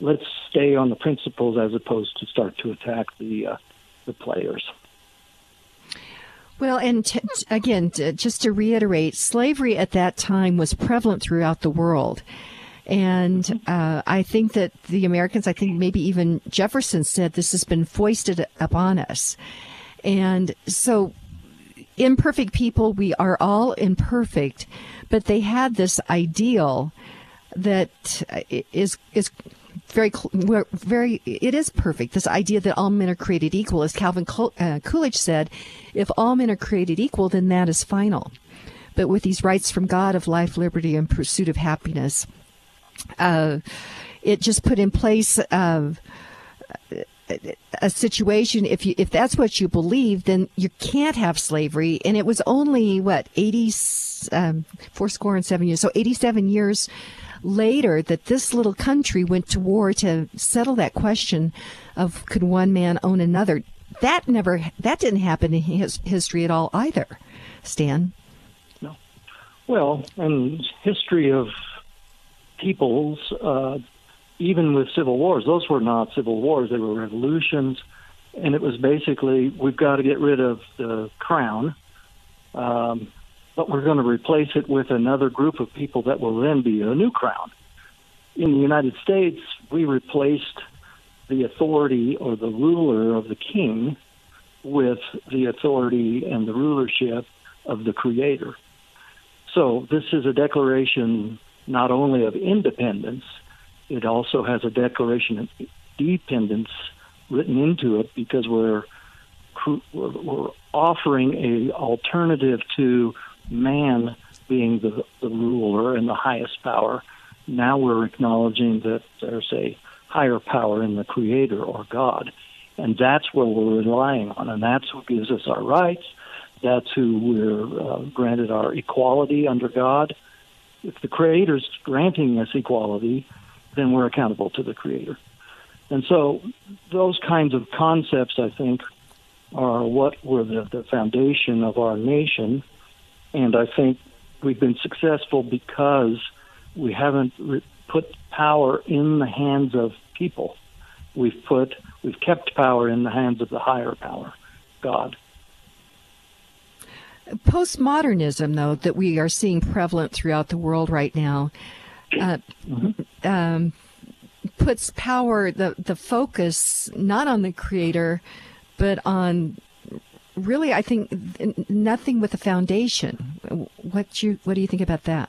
let's stay on the principles as opposed to start to attack the uh, the players. Well, and t- again, t- just to reiterate, slavery at that time was prevalent throughout the world. And uh, I think that the Americans, I think maybe even Jefferson said this has been foisted upon us. And so, imperfect people, we are all imperfect, but they had this ideal that is is very very it is perfect. This idea that all men are created equal. As calvin uh, coolidge said if all men are created equal then that is final. But with these rights from god of life liberty and pursuit of happiness uh, it just put in place uh, a situation. If you if that's what you believe then you can't have slavery. And it was only what 80 um, four score and seven years. So 87 years later that this little country went to war to settle that question of could one man own another. That never that didn't happen in his history at all either stan. No. Well and history of peoples uh, even with civil wars, those were not civil wars, they were revolutions. And it was basically, we've got to get rid of the crown, um, but we're going to replace it with another group of people that will then be a new crown. In the United States, we replaced the authority or the ruler of the king with the authority and the rulership of the creator. So this is a declaration not only of independence, it also has a declaration of dependence written into it because we're we're offering a alternative to man being the, the ruler and the highest power. Now we're acknowledging that there's a higher power in the Creator or God, and that's where we're relying on, and that's who gives us our rights. That's who we're uh, granted our equality under God. If the Creator's granting us equality, then we're accountable to the creator. And so those kinds of concepts, I think, are what were the, the foundation of our nation. And I think we've been successful because we haven't re- put power in the hands of people. We've put, we've kept power in the hands of the higher power, God. Postmodernism, though, that we are seeing prevalent throughout the world right now, uh, mm-hmm. um, puts power the the focus not on the creator, but on really I think nothing with a foundation. What you what do you think about that?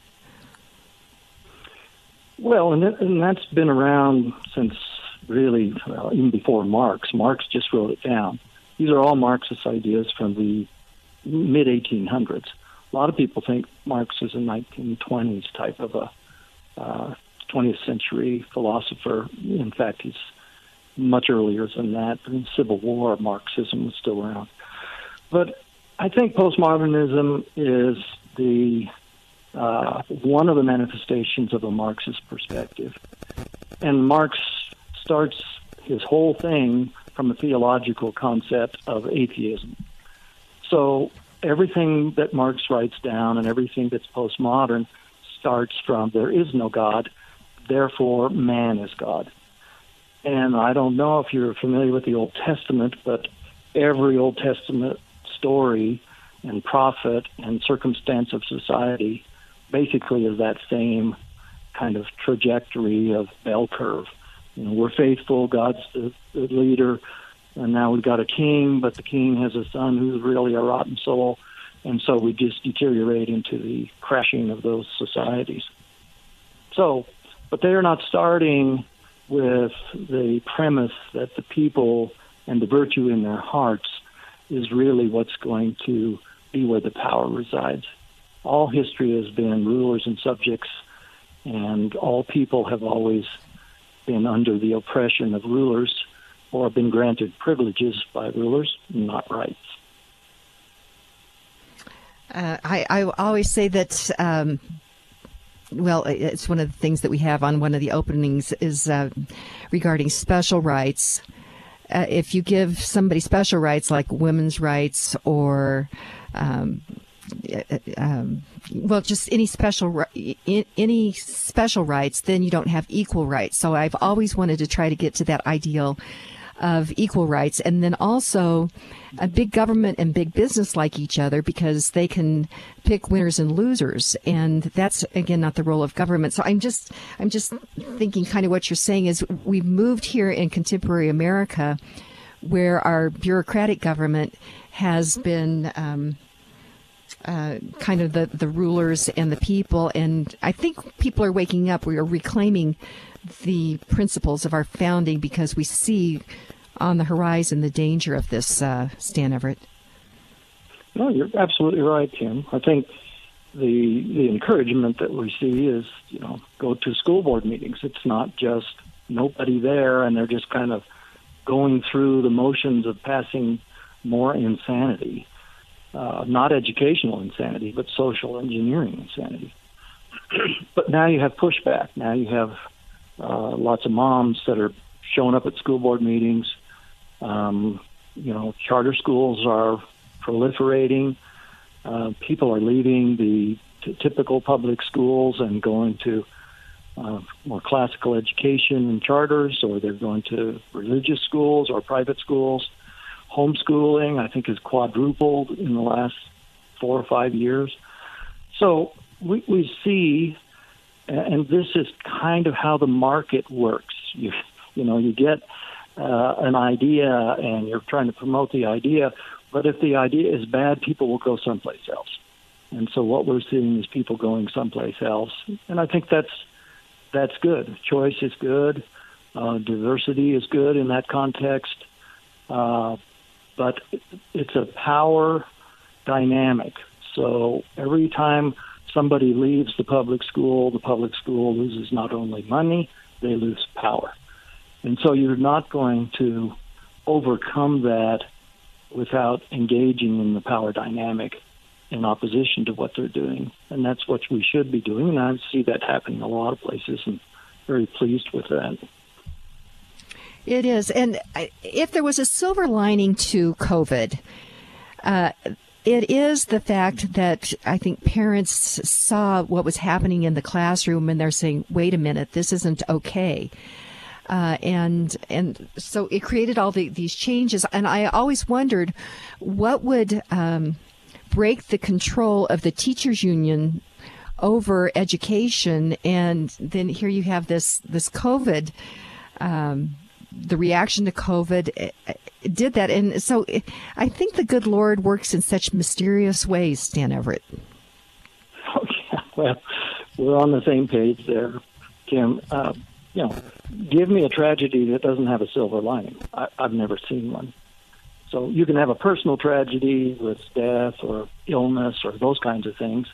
Well, and, and that's been around since really well, even before Marx. Marx just wrote it down. These are all Marxist ideas from the mid 1800s. A lot of people think Marx is a 1920s type of a uh, 20th century philosopher. In fact, he's much earlier than that. In Civil War, Marxism was still around. But I think postmodernism is the uh, one of the manifestations of a Marxist perspective. And Marx starts his whole thing from a theological concept of atheism. So everything that Marx writes down and everything that's postmodern starts from there is no God, therefore man is God. And I don't know if you're familiar with the Old Testament, but every Old Testament story and prophet and circumstance of society basically is that same kind of trajectory of bell curve. You know, we're faithful, God's the, the leader, and now we've got a king, but the king has a son who's really a rotten soul and so we just deteriorate into the crashing of those societies. So, but they are not starting with the premise that the people and the virtue in their hearts is really what's going to be where the power resides. All history has been rulers and subjects, and all people have always been under the oppression of rulers. or been granted privileges by rulers, not rights. Uh, I, I always say that. Um, well, it's one of the things that we have on one of the openings is uh, regarding special rights. Uh, if you give somebody special rights like women's rights or um, uh, um, well, just any special any special rights, then you don't have equal rights. So I've always wanted to try to get to that ideal of equal rights. And then also, a big government and big business like each other because they can pick winners and losers. And that's, again, not the role of government. So I'm just, I'm just thinking kind of what you're saying is we've moved here in contemporary America where our bureaucratic government has been, um, uh, kind of the, the rulers and the people. And I think people are waking up. We are reclaiming the principles of our founding because we see on the horizon the danger of this, uh, Stan Everitt. No, you're absolutely right, Kim. I think the the encouragement that we see is, you know, go to school board meetings. It's not just nobody there and they're just kind of going through the motions of passing more insanity. Uh, not educational insanity, but social engineering insanity. but now you have pushback. Now you have uh, lots of moms that are showing up at school board meetings. Um, you know, charter schools are proliferating. Uh, people are leaving the t- typical public schools and going to uh, more classical education and charters, or they're going to religious schools or private schools. Homeschooling, I think, has quadrupled in the last four or five years. So we, we see and this is kind of how the market works. You, you know, you get uh, an idea and you're trying to promote the idea, but if the idea is bad, people will go someplace else. And so what we're seeing is people going someplace else, and I think that's that's good. Choice is good, uh, diversity is good in that context, uh, but it's a power dynamic. So every time somebody leaves the public school, the public school loses not only money, they lose power. And so you're not going to overcome that without engaging in the power dynamic in opposition to what they're doing. And that's what we should be doing. And I see that happening in a lot of places and very pleased with that. It is. And if there was a silver lining to COVID, uh, it is the fact that I think parents saw what was happening in the classroom and they're saying, wait a minute, this isn't okay. Uh, and and so it created all the, these changes. And I always wondered what would um, break the control of the teachers union over education. And then here you have this this COVID. Um, the reaction to COVID eh, did that. And so I think the good Lord works in such mysterious ways, Stan Everitt. Okay. Well, we're on the same page there, Kim. Uh, you know, give me a tragedy that doesn't have a silver lining. I, I've never seen one. So you can have a personal tragedy with death or illness or those kinds of things.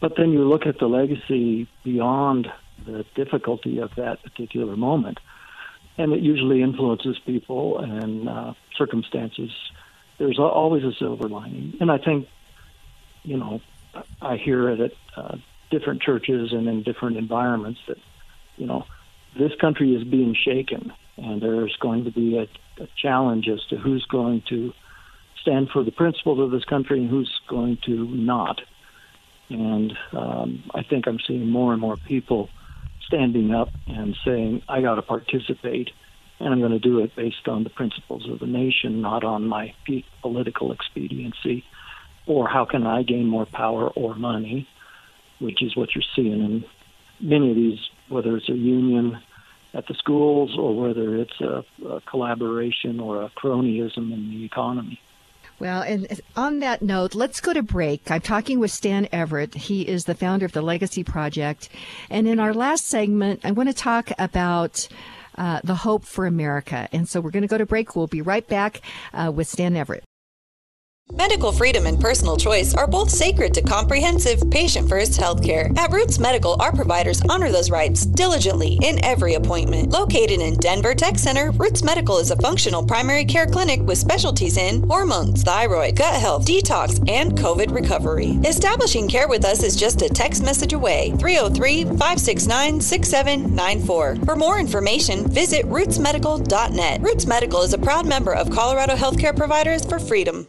But then you look at the legacy beyond the difficulty of that particular moment and it usually influences people and uh, circumstances. There's always a silver lining, and I think, you know, I hear it at uh, different churches and in different environments that, you know, this country is being shaken, and there's going to be a, a challenge as to who's going to stand for the principles of this country and who's going to not. And um, I think I'm seeing more and more people standing up and saying, I got to participate, and I'm going to do it based on the principles of the nation, not on my political expediency or how can I gain more power or money, which is what you're seeing in many of these, whether it's a union at the schools or whether it's a, a collaboration or a cronyism in the economy. Well, and on that note, let's go to break. I'm talking with Stan Everitt. He is the founder of the Legacy Project. And in our last segment, I want to talk about uh, the hope for America. And so we're going to go to break. We'll be right back uh, with Stan Everitt. Medical freedom and personal choice are both sacred to comprehensive, patient first healthcare. At Roots Medical, our providers honor those rights diligently in every appointment. Located in Denver Tech Center, Roots Medical is a functional primary care clinic with specialties in hormones, thyroid, gut health, detox, and COVID recovery. Establishing care with us is just a text message away 303 569 6794. For more information, visit rootsmedical.net. Roots Medical is a proud member of Colorado Healthcare Providers for Freedom.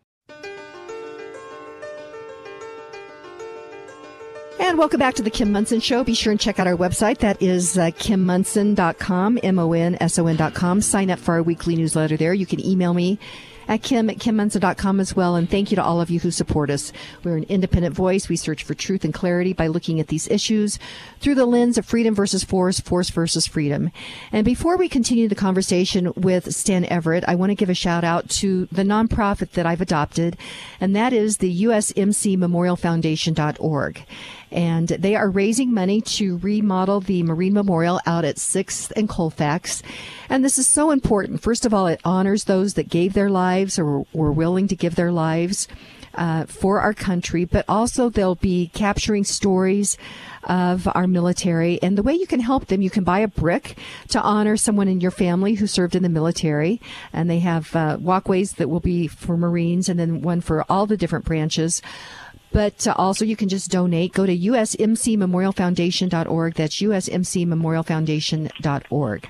And welcome back to the Kim Monson Show. Be sure and check out our website. That is uh, kimmonson.com, M-O-N-S-O-N.com. Sign up for our weekly newsletter there. You can email me at kim at kimmonson.com as well. And thank you to all of you who support us. We're an independent voice. We search for truth and clarity by looking at these issues through the lens of freedom versus force, force versus freedom. And before we continue the conversation with Stan Everitt, I want to give a shout out to the nonprofit that I've adopted, and that is the USMC Memorial Foundation.org and they are raising money to remodel the Marine Memorial out at 6th and Colfax. And this is so important. First of all, it honors those that gave their lives or were willing to give their lives. Uh, for our country, but also they'll be capturing stories of our military. And the way you can help them, you can buy a brick to honor someone in your family who served in the military. And they have uh, walkways that will be for Marines and then one for all the different branches. But uh, also, you can just donate. Go to usmcmemorialfoundation.org. That's usmcmemorialfoundation.org.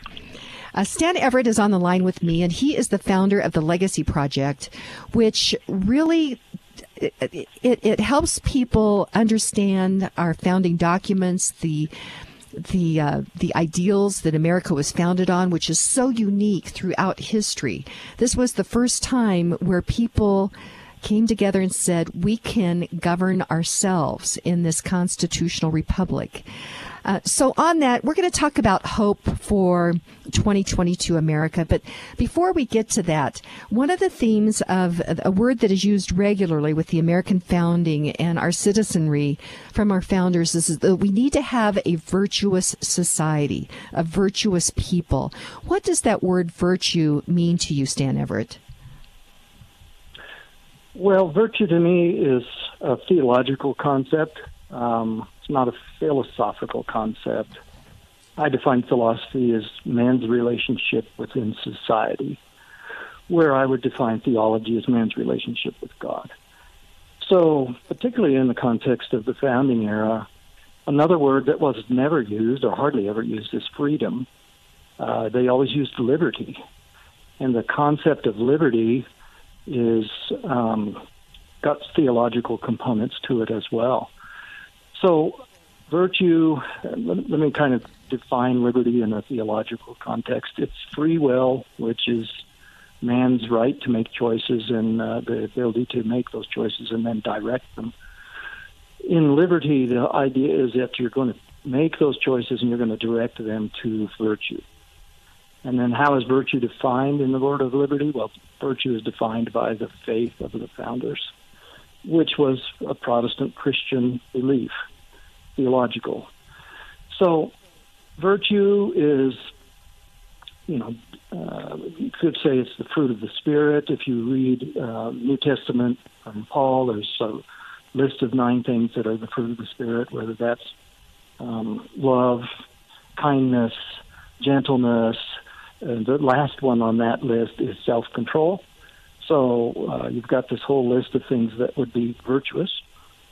Uh, Stan Everitt is on the line with me, and he is the founder of the Legacy Project, which really it, it, it helps people understand our founding documents, the the uh, the ideals that America was founded on, which is so unique throughout history. This was the first time where people came together and said, we can govern ourselves in this constitutional republic. Uh, so, on that, we're going to talk about hope for 2022 America. But before we get to that, one of the themes of a word that is used regularly with the American founding and our citizenry from our founders is that we need to have a virtuous society, a virtuous people. What does that word virtue mean to you, Stan Everitt? Well, virtue to me is a theological concept. Um, it's not a philosophical concept. I define philosophy as man's relationship within society, where I would define theology as man's relationship with God. So, particularly in the context of the founding era, another word that was never used or hardly ever used is freedom. Uh, they always used liberty. And the concept of liberty is um, got theological components to it as well. So, virtue, let, me kind of define liberty in a theological context. It's free will, which is man's right to make choices and uh, the ability to make those choices and then direct them. In liberty, the idea is that you're going to make those choices and you're going to direct them to virtue. And then how is virtue defined in the Word of Liberty? Well, virtue is defined by the faith of the founders, which was a Protestant Christian belief, theological. So, virtue is, you know, uh, you could say it's the fruit of the Spirit. If you read uh, New Testament from Paul, there's a list of nine things that are the fruit of the Spirit, whether that's um, love, kindness, gentleness, and the last one on that list is self control. So uh, you've got this whole list of things that would be virtuous.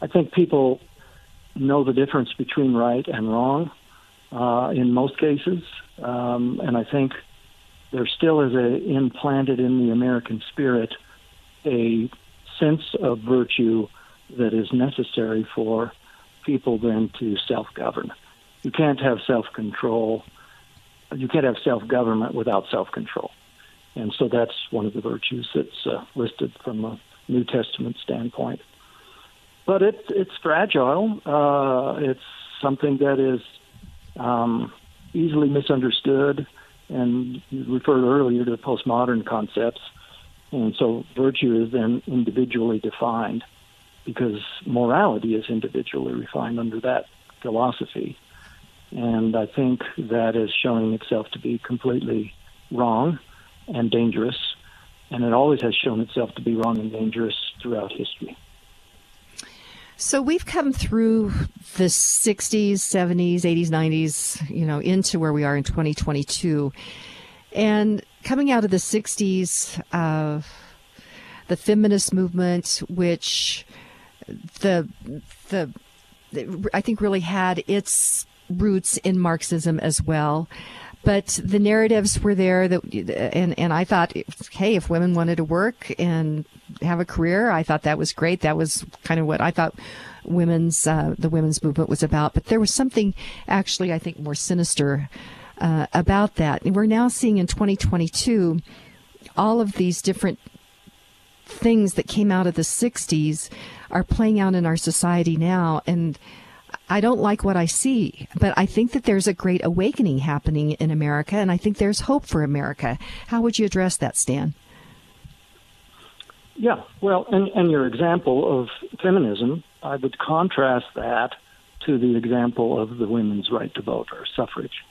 I think people know the difference between right and wrong uh, in most cases, um, and I think there still is a implanted in the American spirit a sense of virtue that is necessary for people then to self-govern. You can't have self-control. You can't have self-government without self-control, and so that's one of the virtues that's uh, listed from a New Testament standpoint. But it's it's fragile. Uh, it's something that is um, easily misunderstood, and you referred earlier to postmodern concepts. And so virtue is then individually defined because morality is individually refined under that philosophy. And I think that is showing itself to be completely wrong and dangerous. And it always has shown itself to be wrong and dangerous throughout history. So we've come through the 60s, 70s, 80s, 90s, you know, into where we are in 2022. And coming out of the 60s, uh, the feminist movement, which the, the, I think really had its roots in Marxism as well. But the narratives were there that and and I thought hey if women wanted to work and have a career I thought that was great. That was kind of what I thought women's uh, the women's movement was about. But there was something actually I think more sinister uh, about that. And we're now seeing in 2022 all of these different things that came out of the 60s are playing out in our society now. And I don't like what I see, but I think that there's a great awakening happening in America, and I think there's hope for America. How would you address that, Stan? Yeah, well, and, and your example of feminism, I would contrast that to the example of the women's right to vote or suffrage.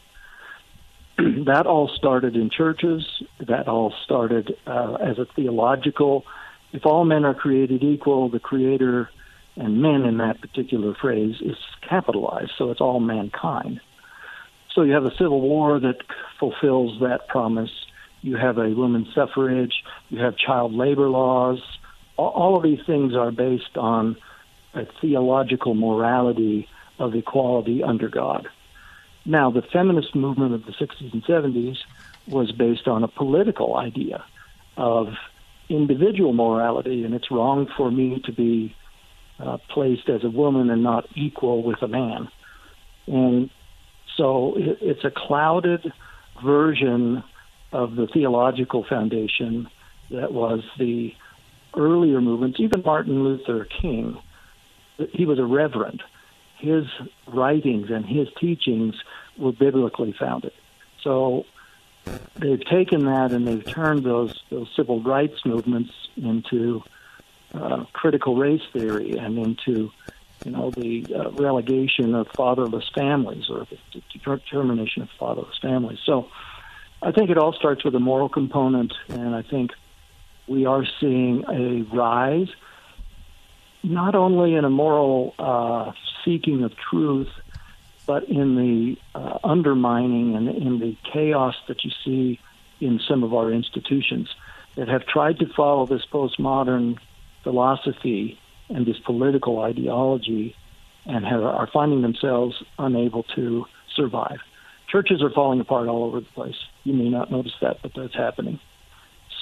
that all started in churches. That all started uh, as a theological. If all men are created equal, the Creator and men in that particular phrase is capitalized, so it's all mankind. So you have a civil war that fulfills that promise. You have a women's suffrage. You have child labor laws. All of these things are based on a theological morality of equality under God. Now, the feminist movement of the 60s and 70s was based on a political idea of individual morality, and it's wrong for me to be uh, placed as a woman and not equal with a man. And so it, it's a clouded version of the theological foundation that was the earlier movements, even Martin Luther King. He was a reverend. His writings and his teachings were biblically founded. So they've taken that and they've turned those those civil rights movements into uh, critical race theory and into you know the uh, relegation of fatherless families or the determination of fatherless families. So I think it all starts with a moral component, and I think we are seeing a rise not only in a moral uh, seeking of truth, but in the uh, undermining and in the chaos that you see in some of our institutions that have tried to follow this postmodern philosophy and this political ideology and have, are finding themselves unable to survive. Churches are falling apart all over the place. You may not notice that, but that's happening.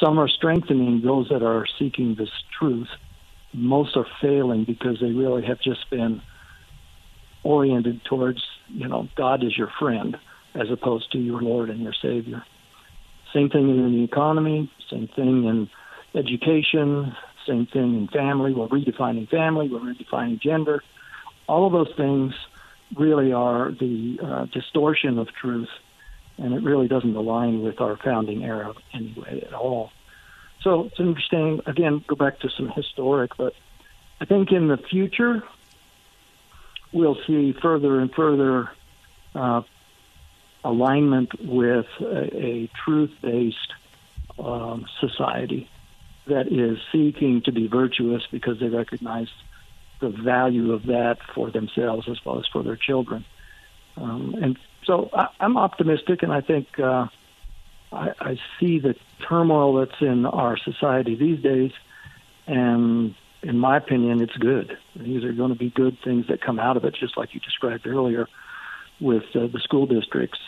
Some are strengthening those that are seeking this truth. Most are failing because they really have just been oriented towards, you know, God is your friend as opposed to your Lord and your Savior. Same thing in the economy, same thing in education, same thing in family. We're redefining family. We're redefining gender. All of those things really are the uh, distortion of truth, and it really doesn't align with our founding era anyway at all. So it's interesting. Again, go back to some historic, but I think in the future we'll see further and further uh, alignment with a, a truth-based um, society that is seeking to be virtuous because they recognize the value of that for themselves as well as for their children. Um, and so I, am optimistic, and I think uh, I, I see the turmoil that's in our society these days, and in my opinion, it's good. These are going to be good things that come out of it, just like you described earlier with uh, the school districts.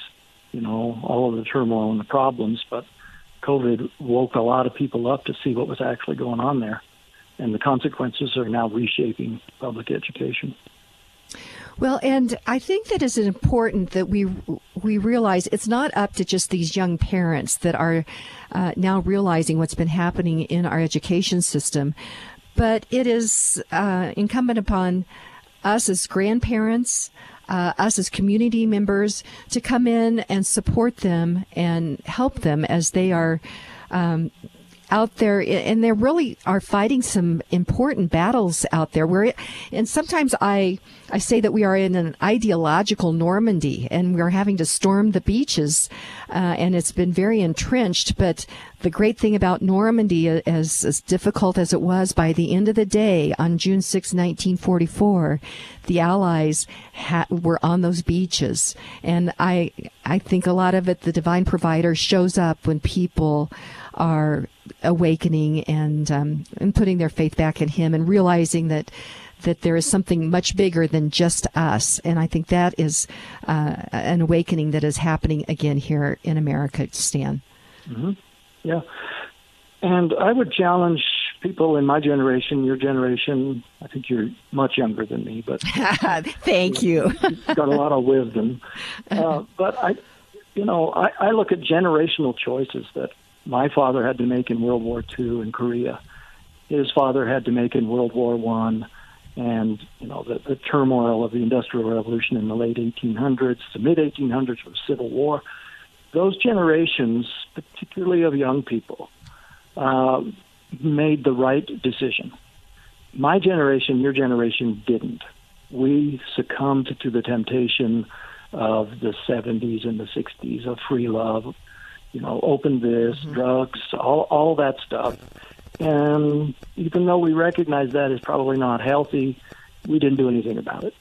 You know, all of the turmoil and the problems, but COVID woke a lot of people up to see what was actually going on there, and the consequences are now reshaping public education. Well, and I think that is important that we we realize it's not up to just these young parents that are uh, now realizing what's been happening in our education system, but it is uh, incumbent upon us as grandparents, uh, us as community members, to come in and support them and help them as they are. Um, out there and they really are fighting some important battles out there where and sometimes i i say that we are in an ideological normandy and we're having to storm the beaches uh, and it's been very entrenched. But the great thing about normandy uh, as as difficult as it was by the end of the day on june 6 1944 the allies ha- were on those beaches. And i i think a lot of it the divine provider shows up when people are awakening and um, and putting their faith back in Him and realizing that that there is something much bigger than just us. And I think that is uh, an awakening that is happening again here in America, Stan. Mm-hmm. Yeah. And I would challenge people in my generation, your generation. I think you're much younger than me, but thank you. got a lot of wisdom. Uh, but I, you know, I, I look at generational choices that my father had to make in World War II in Korea. His father had to make in World War One, and you know the, the turmoil of the Industrial Revolution in the late 1800s, the mid 1800s with Civil War. Those generations, particularly of young people, uh, made the right decision. My generation, your generation, didn't. We succumbed to the temptation of the 70s and the 60s of free love, you know, open this, mm-hmm. drugs, all all that stuff. And even though we recognize that is probably not healthy, we didn't do anything about it.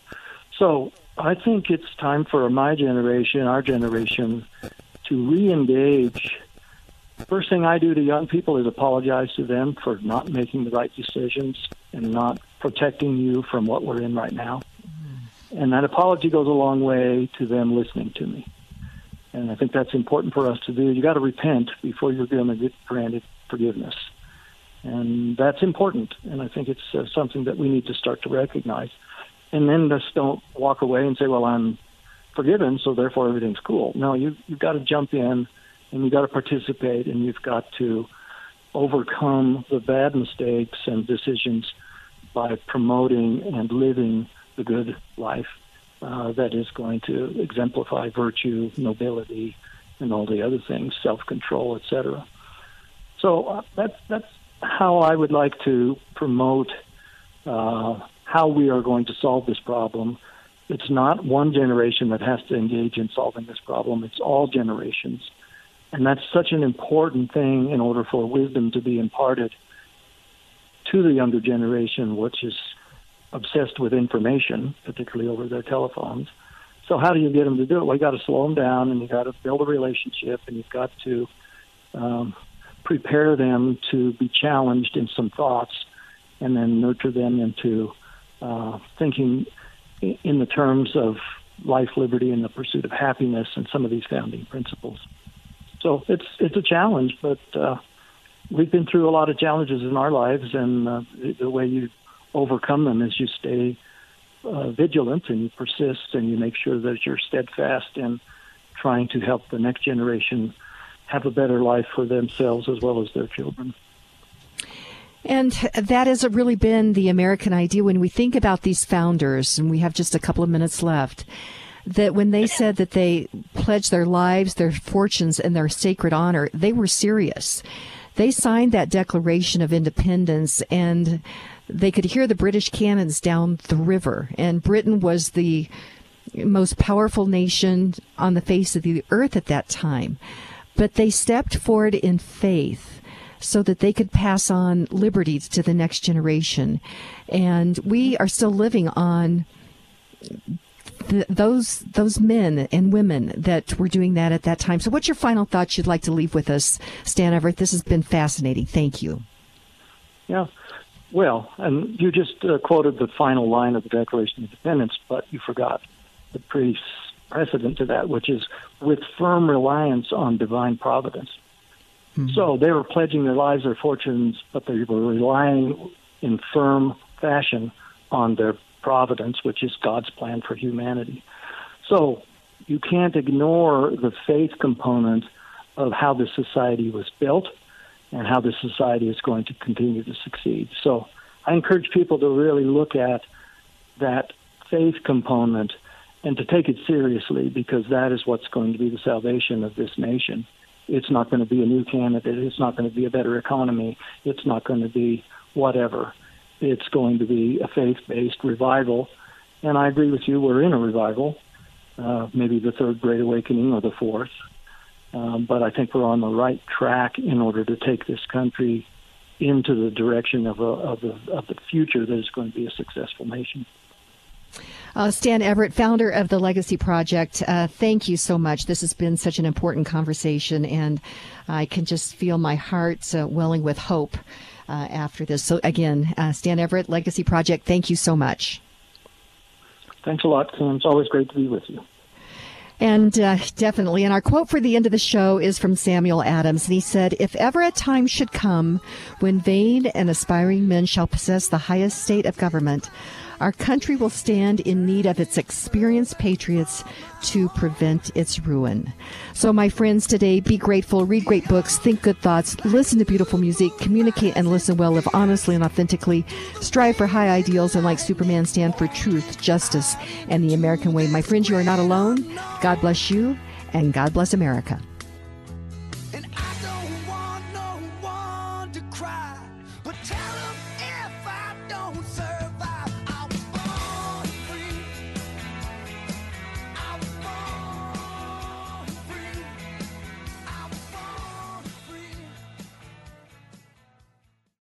So I think it's time for my generation, our generation, to re-engage. First thing I do to young people is apologize to them for not making the right decisions and not protecting you from what we're in right now. Mm-hmm. And that apology goes a long way to them listening to me. And I think that's important for us to do. You got to repent before you're going to get granted forgiveness. And that's important. And I think it's uh, something that we need to start to recognize. And then just don't walk away and say, well, I'm forgiven, so therefore everything's cool. No, you, you've got to jump in and you've got to participate and you've got to overcome the bad mistakes and decisions by promoting and living the good life uh, that is going to exemplify virtue, nobility, and all the other things, self-control, etc. So uh, that's that's how I would like to promote uh, how we are going to solve this problem. It's not one generation that has to engage in solving this problem. It's all generations. And that's such an important thing in order for wisdom to be imparted to the younger generation, which is obsessed with information, particularly over their telephones. So how do you get them to do it? Well, you got to slow them down, and you got to build a relationship, and you've got to um, prepare them to be challenged in some thoughts, and then nurture them into uh, thinking in the terms of life, liberty, and the pursuit of happiness, and some of these founding principles. So it's it's a challenge, but uh, we've been through a lot of challenges in our lives, and uh, the, the way you overcome them as you stay uh, vigilant and you persist and you make sure that you're steadfast in trying to help the next generation have a better life for themselves as well as their children. And that has really been the American idea when we think about these founders, and we have just a couple of minutes left, that when they said that they pledged their lives, their fortunes, and their sacred honor, they were serious. They signed that Declaration of Independence and they could hear the British cannons down the river, and Britain was the most powerful nation on the face of the earth at that time. But they stepped forward in faith so that they could pass on liberties to the next generation. And we are still living on the, those those men and women that were doing that at that time. So, what's your final thoughts you'd like to leave with us, Stan Everitt? This has been fascinating. Thank you. Yeah. Well, and you just uh, quoted the final line of the Declaration of Independence, but you forgot the pre precedent to that, which is with firm reliance on divine providence. Mm-hmm. So they were pledging their lives, their fortunes, but they were relying in firm fashion on their providence, which is God's plan for humanity. So you can't ignore the faith component of how this society was built and how this society is going to continue to succeed. So I encourage people to really look at that faith component and to take it seriously because that is what's going to be the salvation of this nation. It's not going to be a new candidate. It's not going to be a better economy. It's not going to be whatever. It's going to be a faith based revival. And I agree with you, we're in a revival, uh, maybe the third great awakening or the fourth. Um, but I think we're on the right track in order to take this country into the direction of, a, of, the, of the future that is going to be a successful nation. Uh, Stan Everitt, founder of the Legacy Project, uh, thank you so much. This has been such an important conversation, and I can just feel my heart uh, welling with hope uh, after this. So, again, uh, Stan Everitt, Legacy Project, thank you so much. Thanks a lot, Kim. It's always great to be with you. And uh, definitely. And our quote for the end of the show is from Samuel Adams. And he said, If ever a time should come when vain and aspiring men shall possess the highest state of government, our country will stand in need of its experienced patriots to prevent its ruin. So, my friends, today, be grateful, read great books, think good thoughts, listen to beautiful music, communicate and listen well, live honestly and authentically, strive for high ideals, and like Superman, stand for truth, justice, and the American way. My friends, you are not alone. God bless you, and God bless America.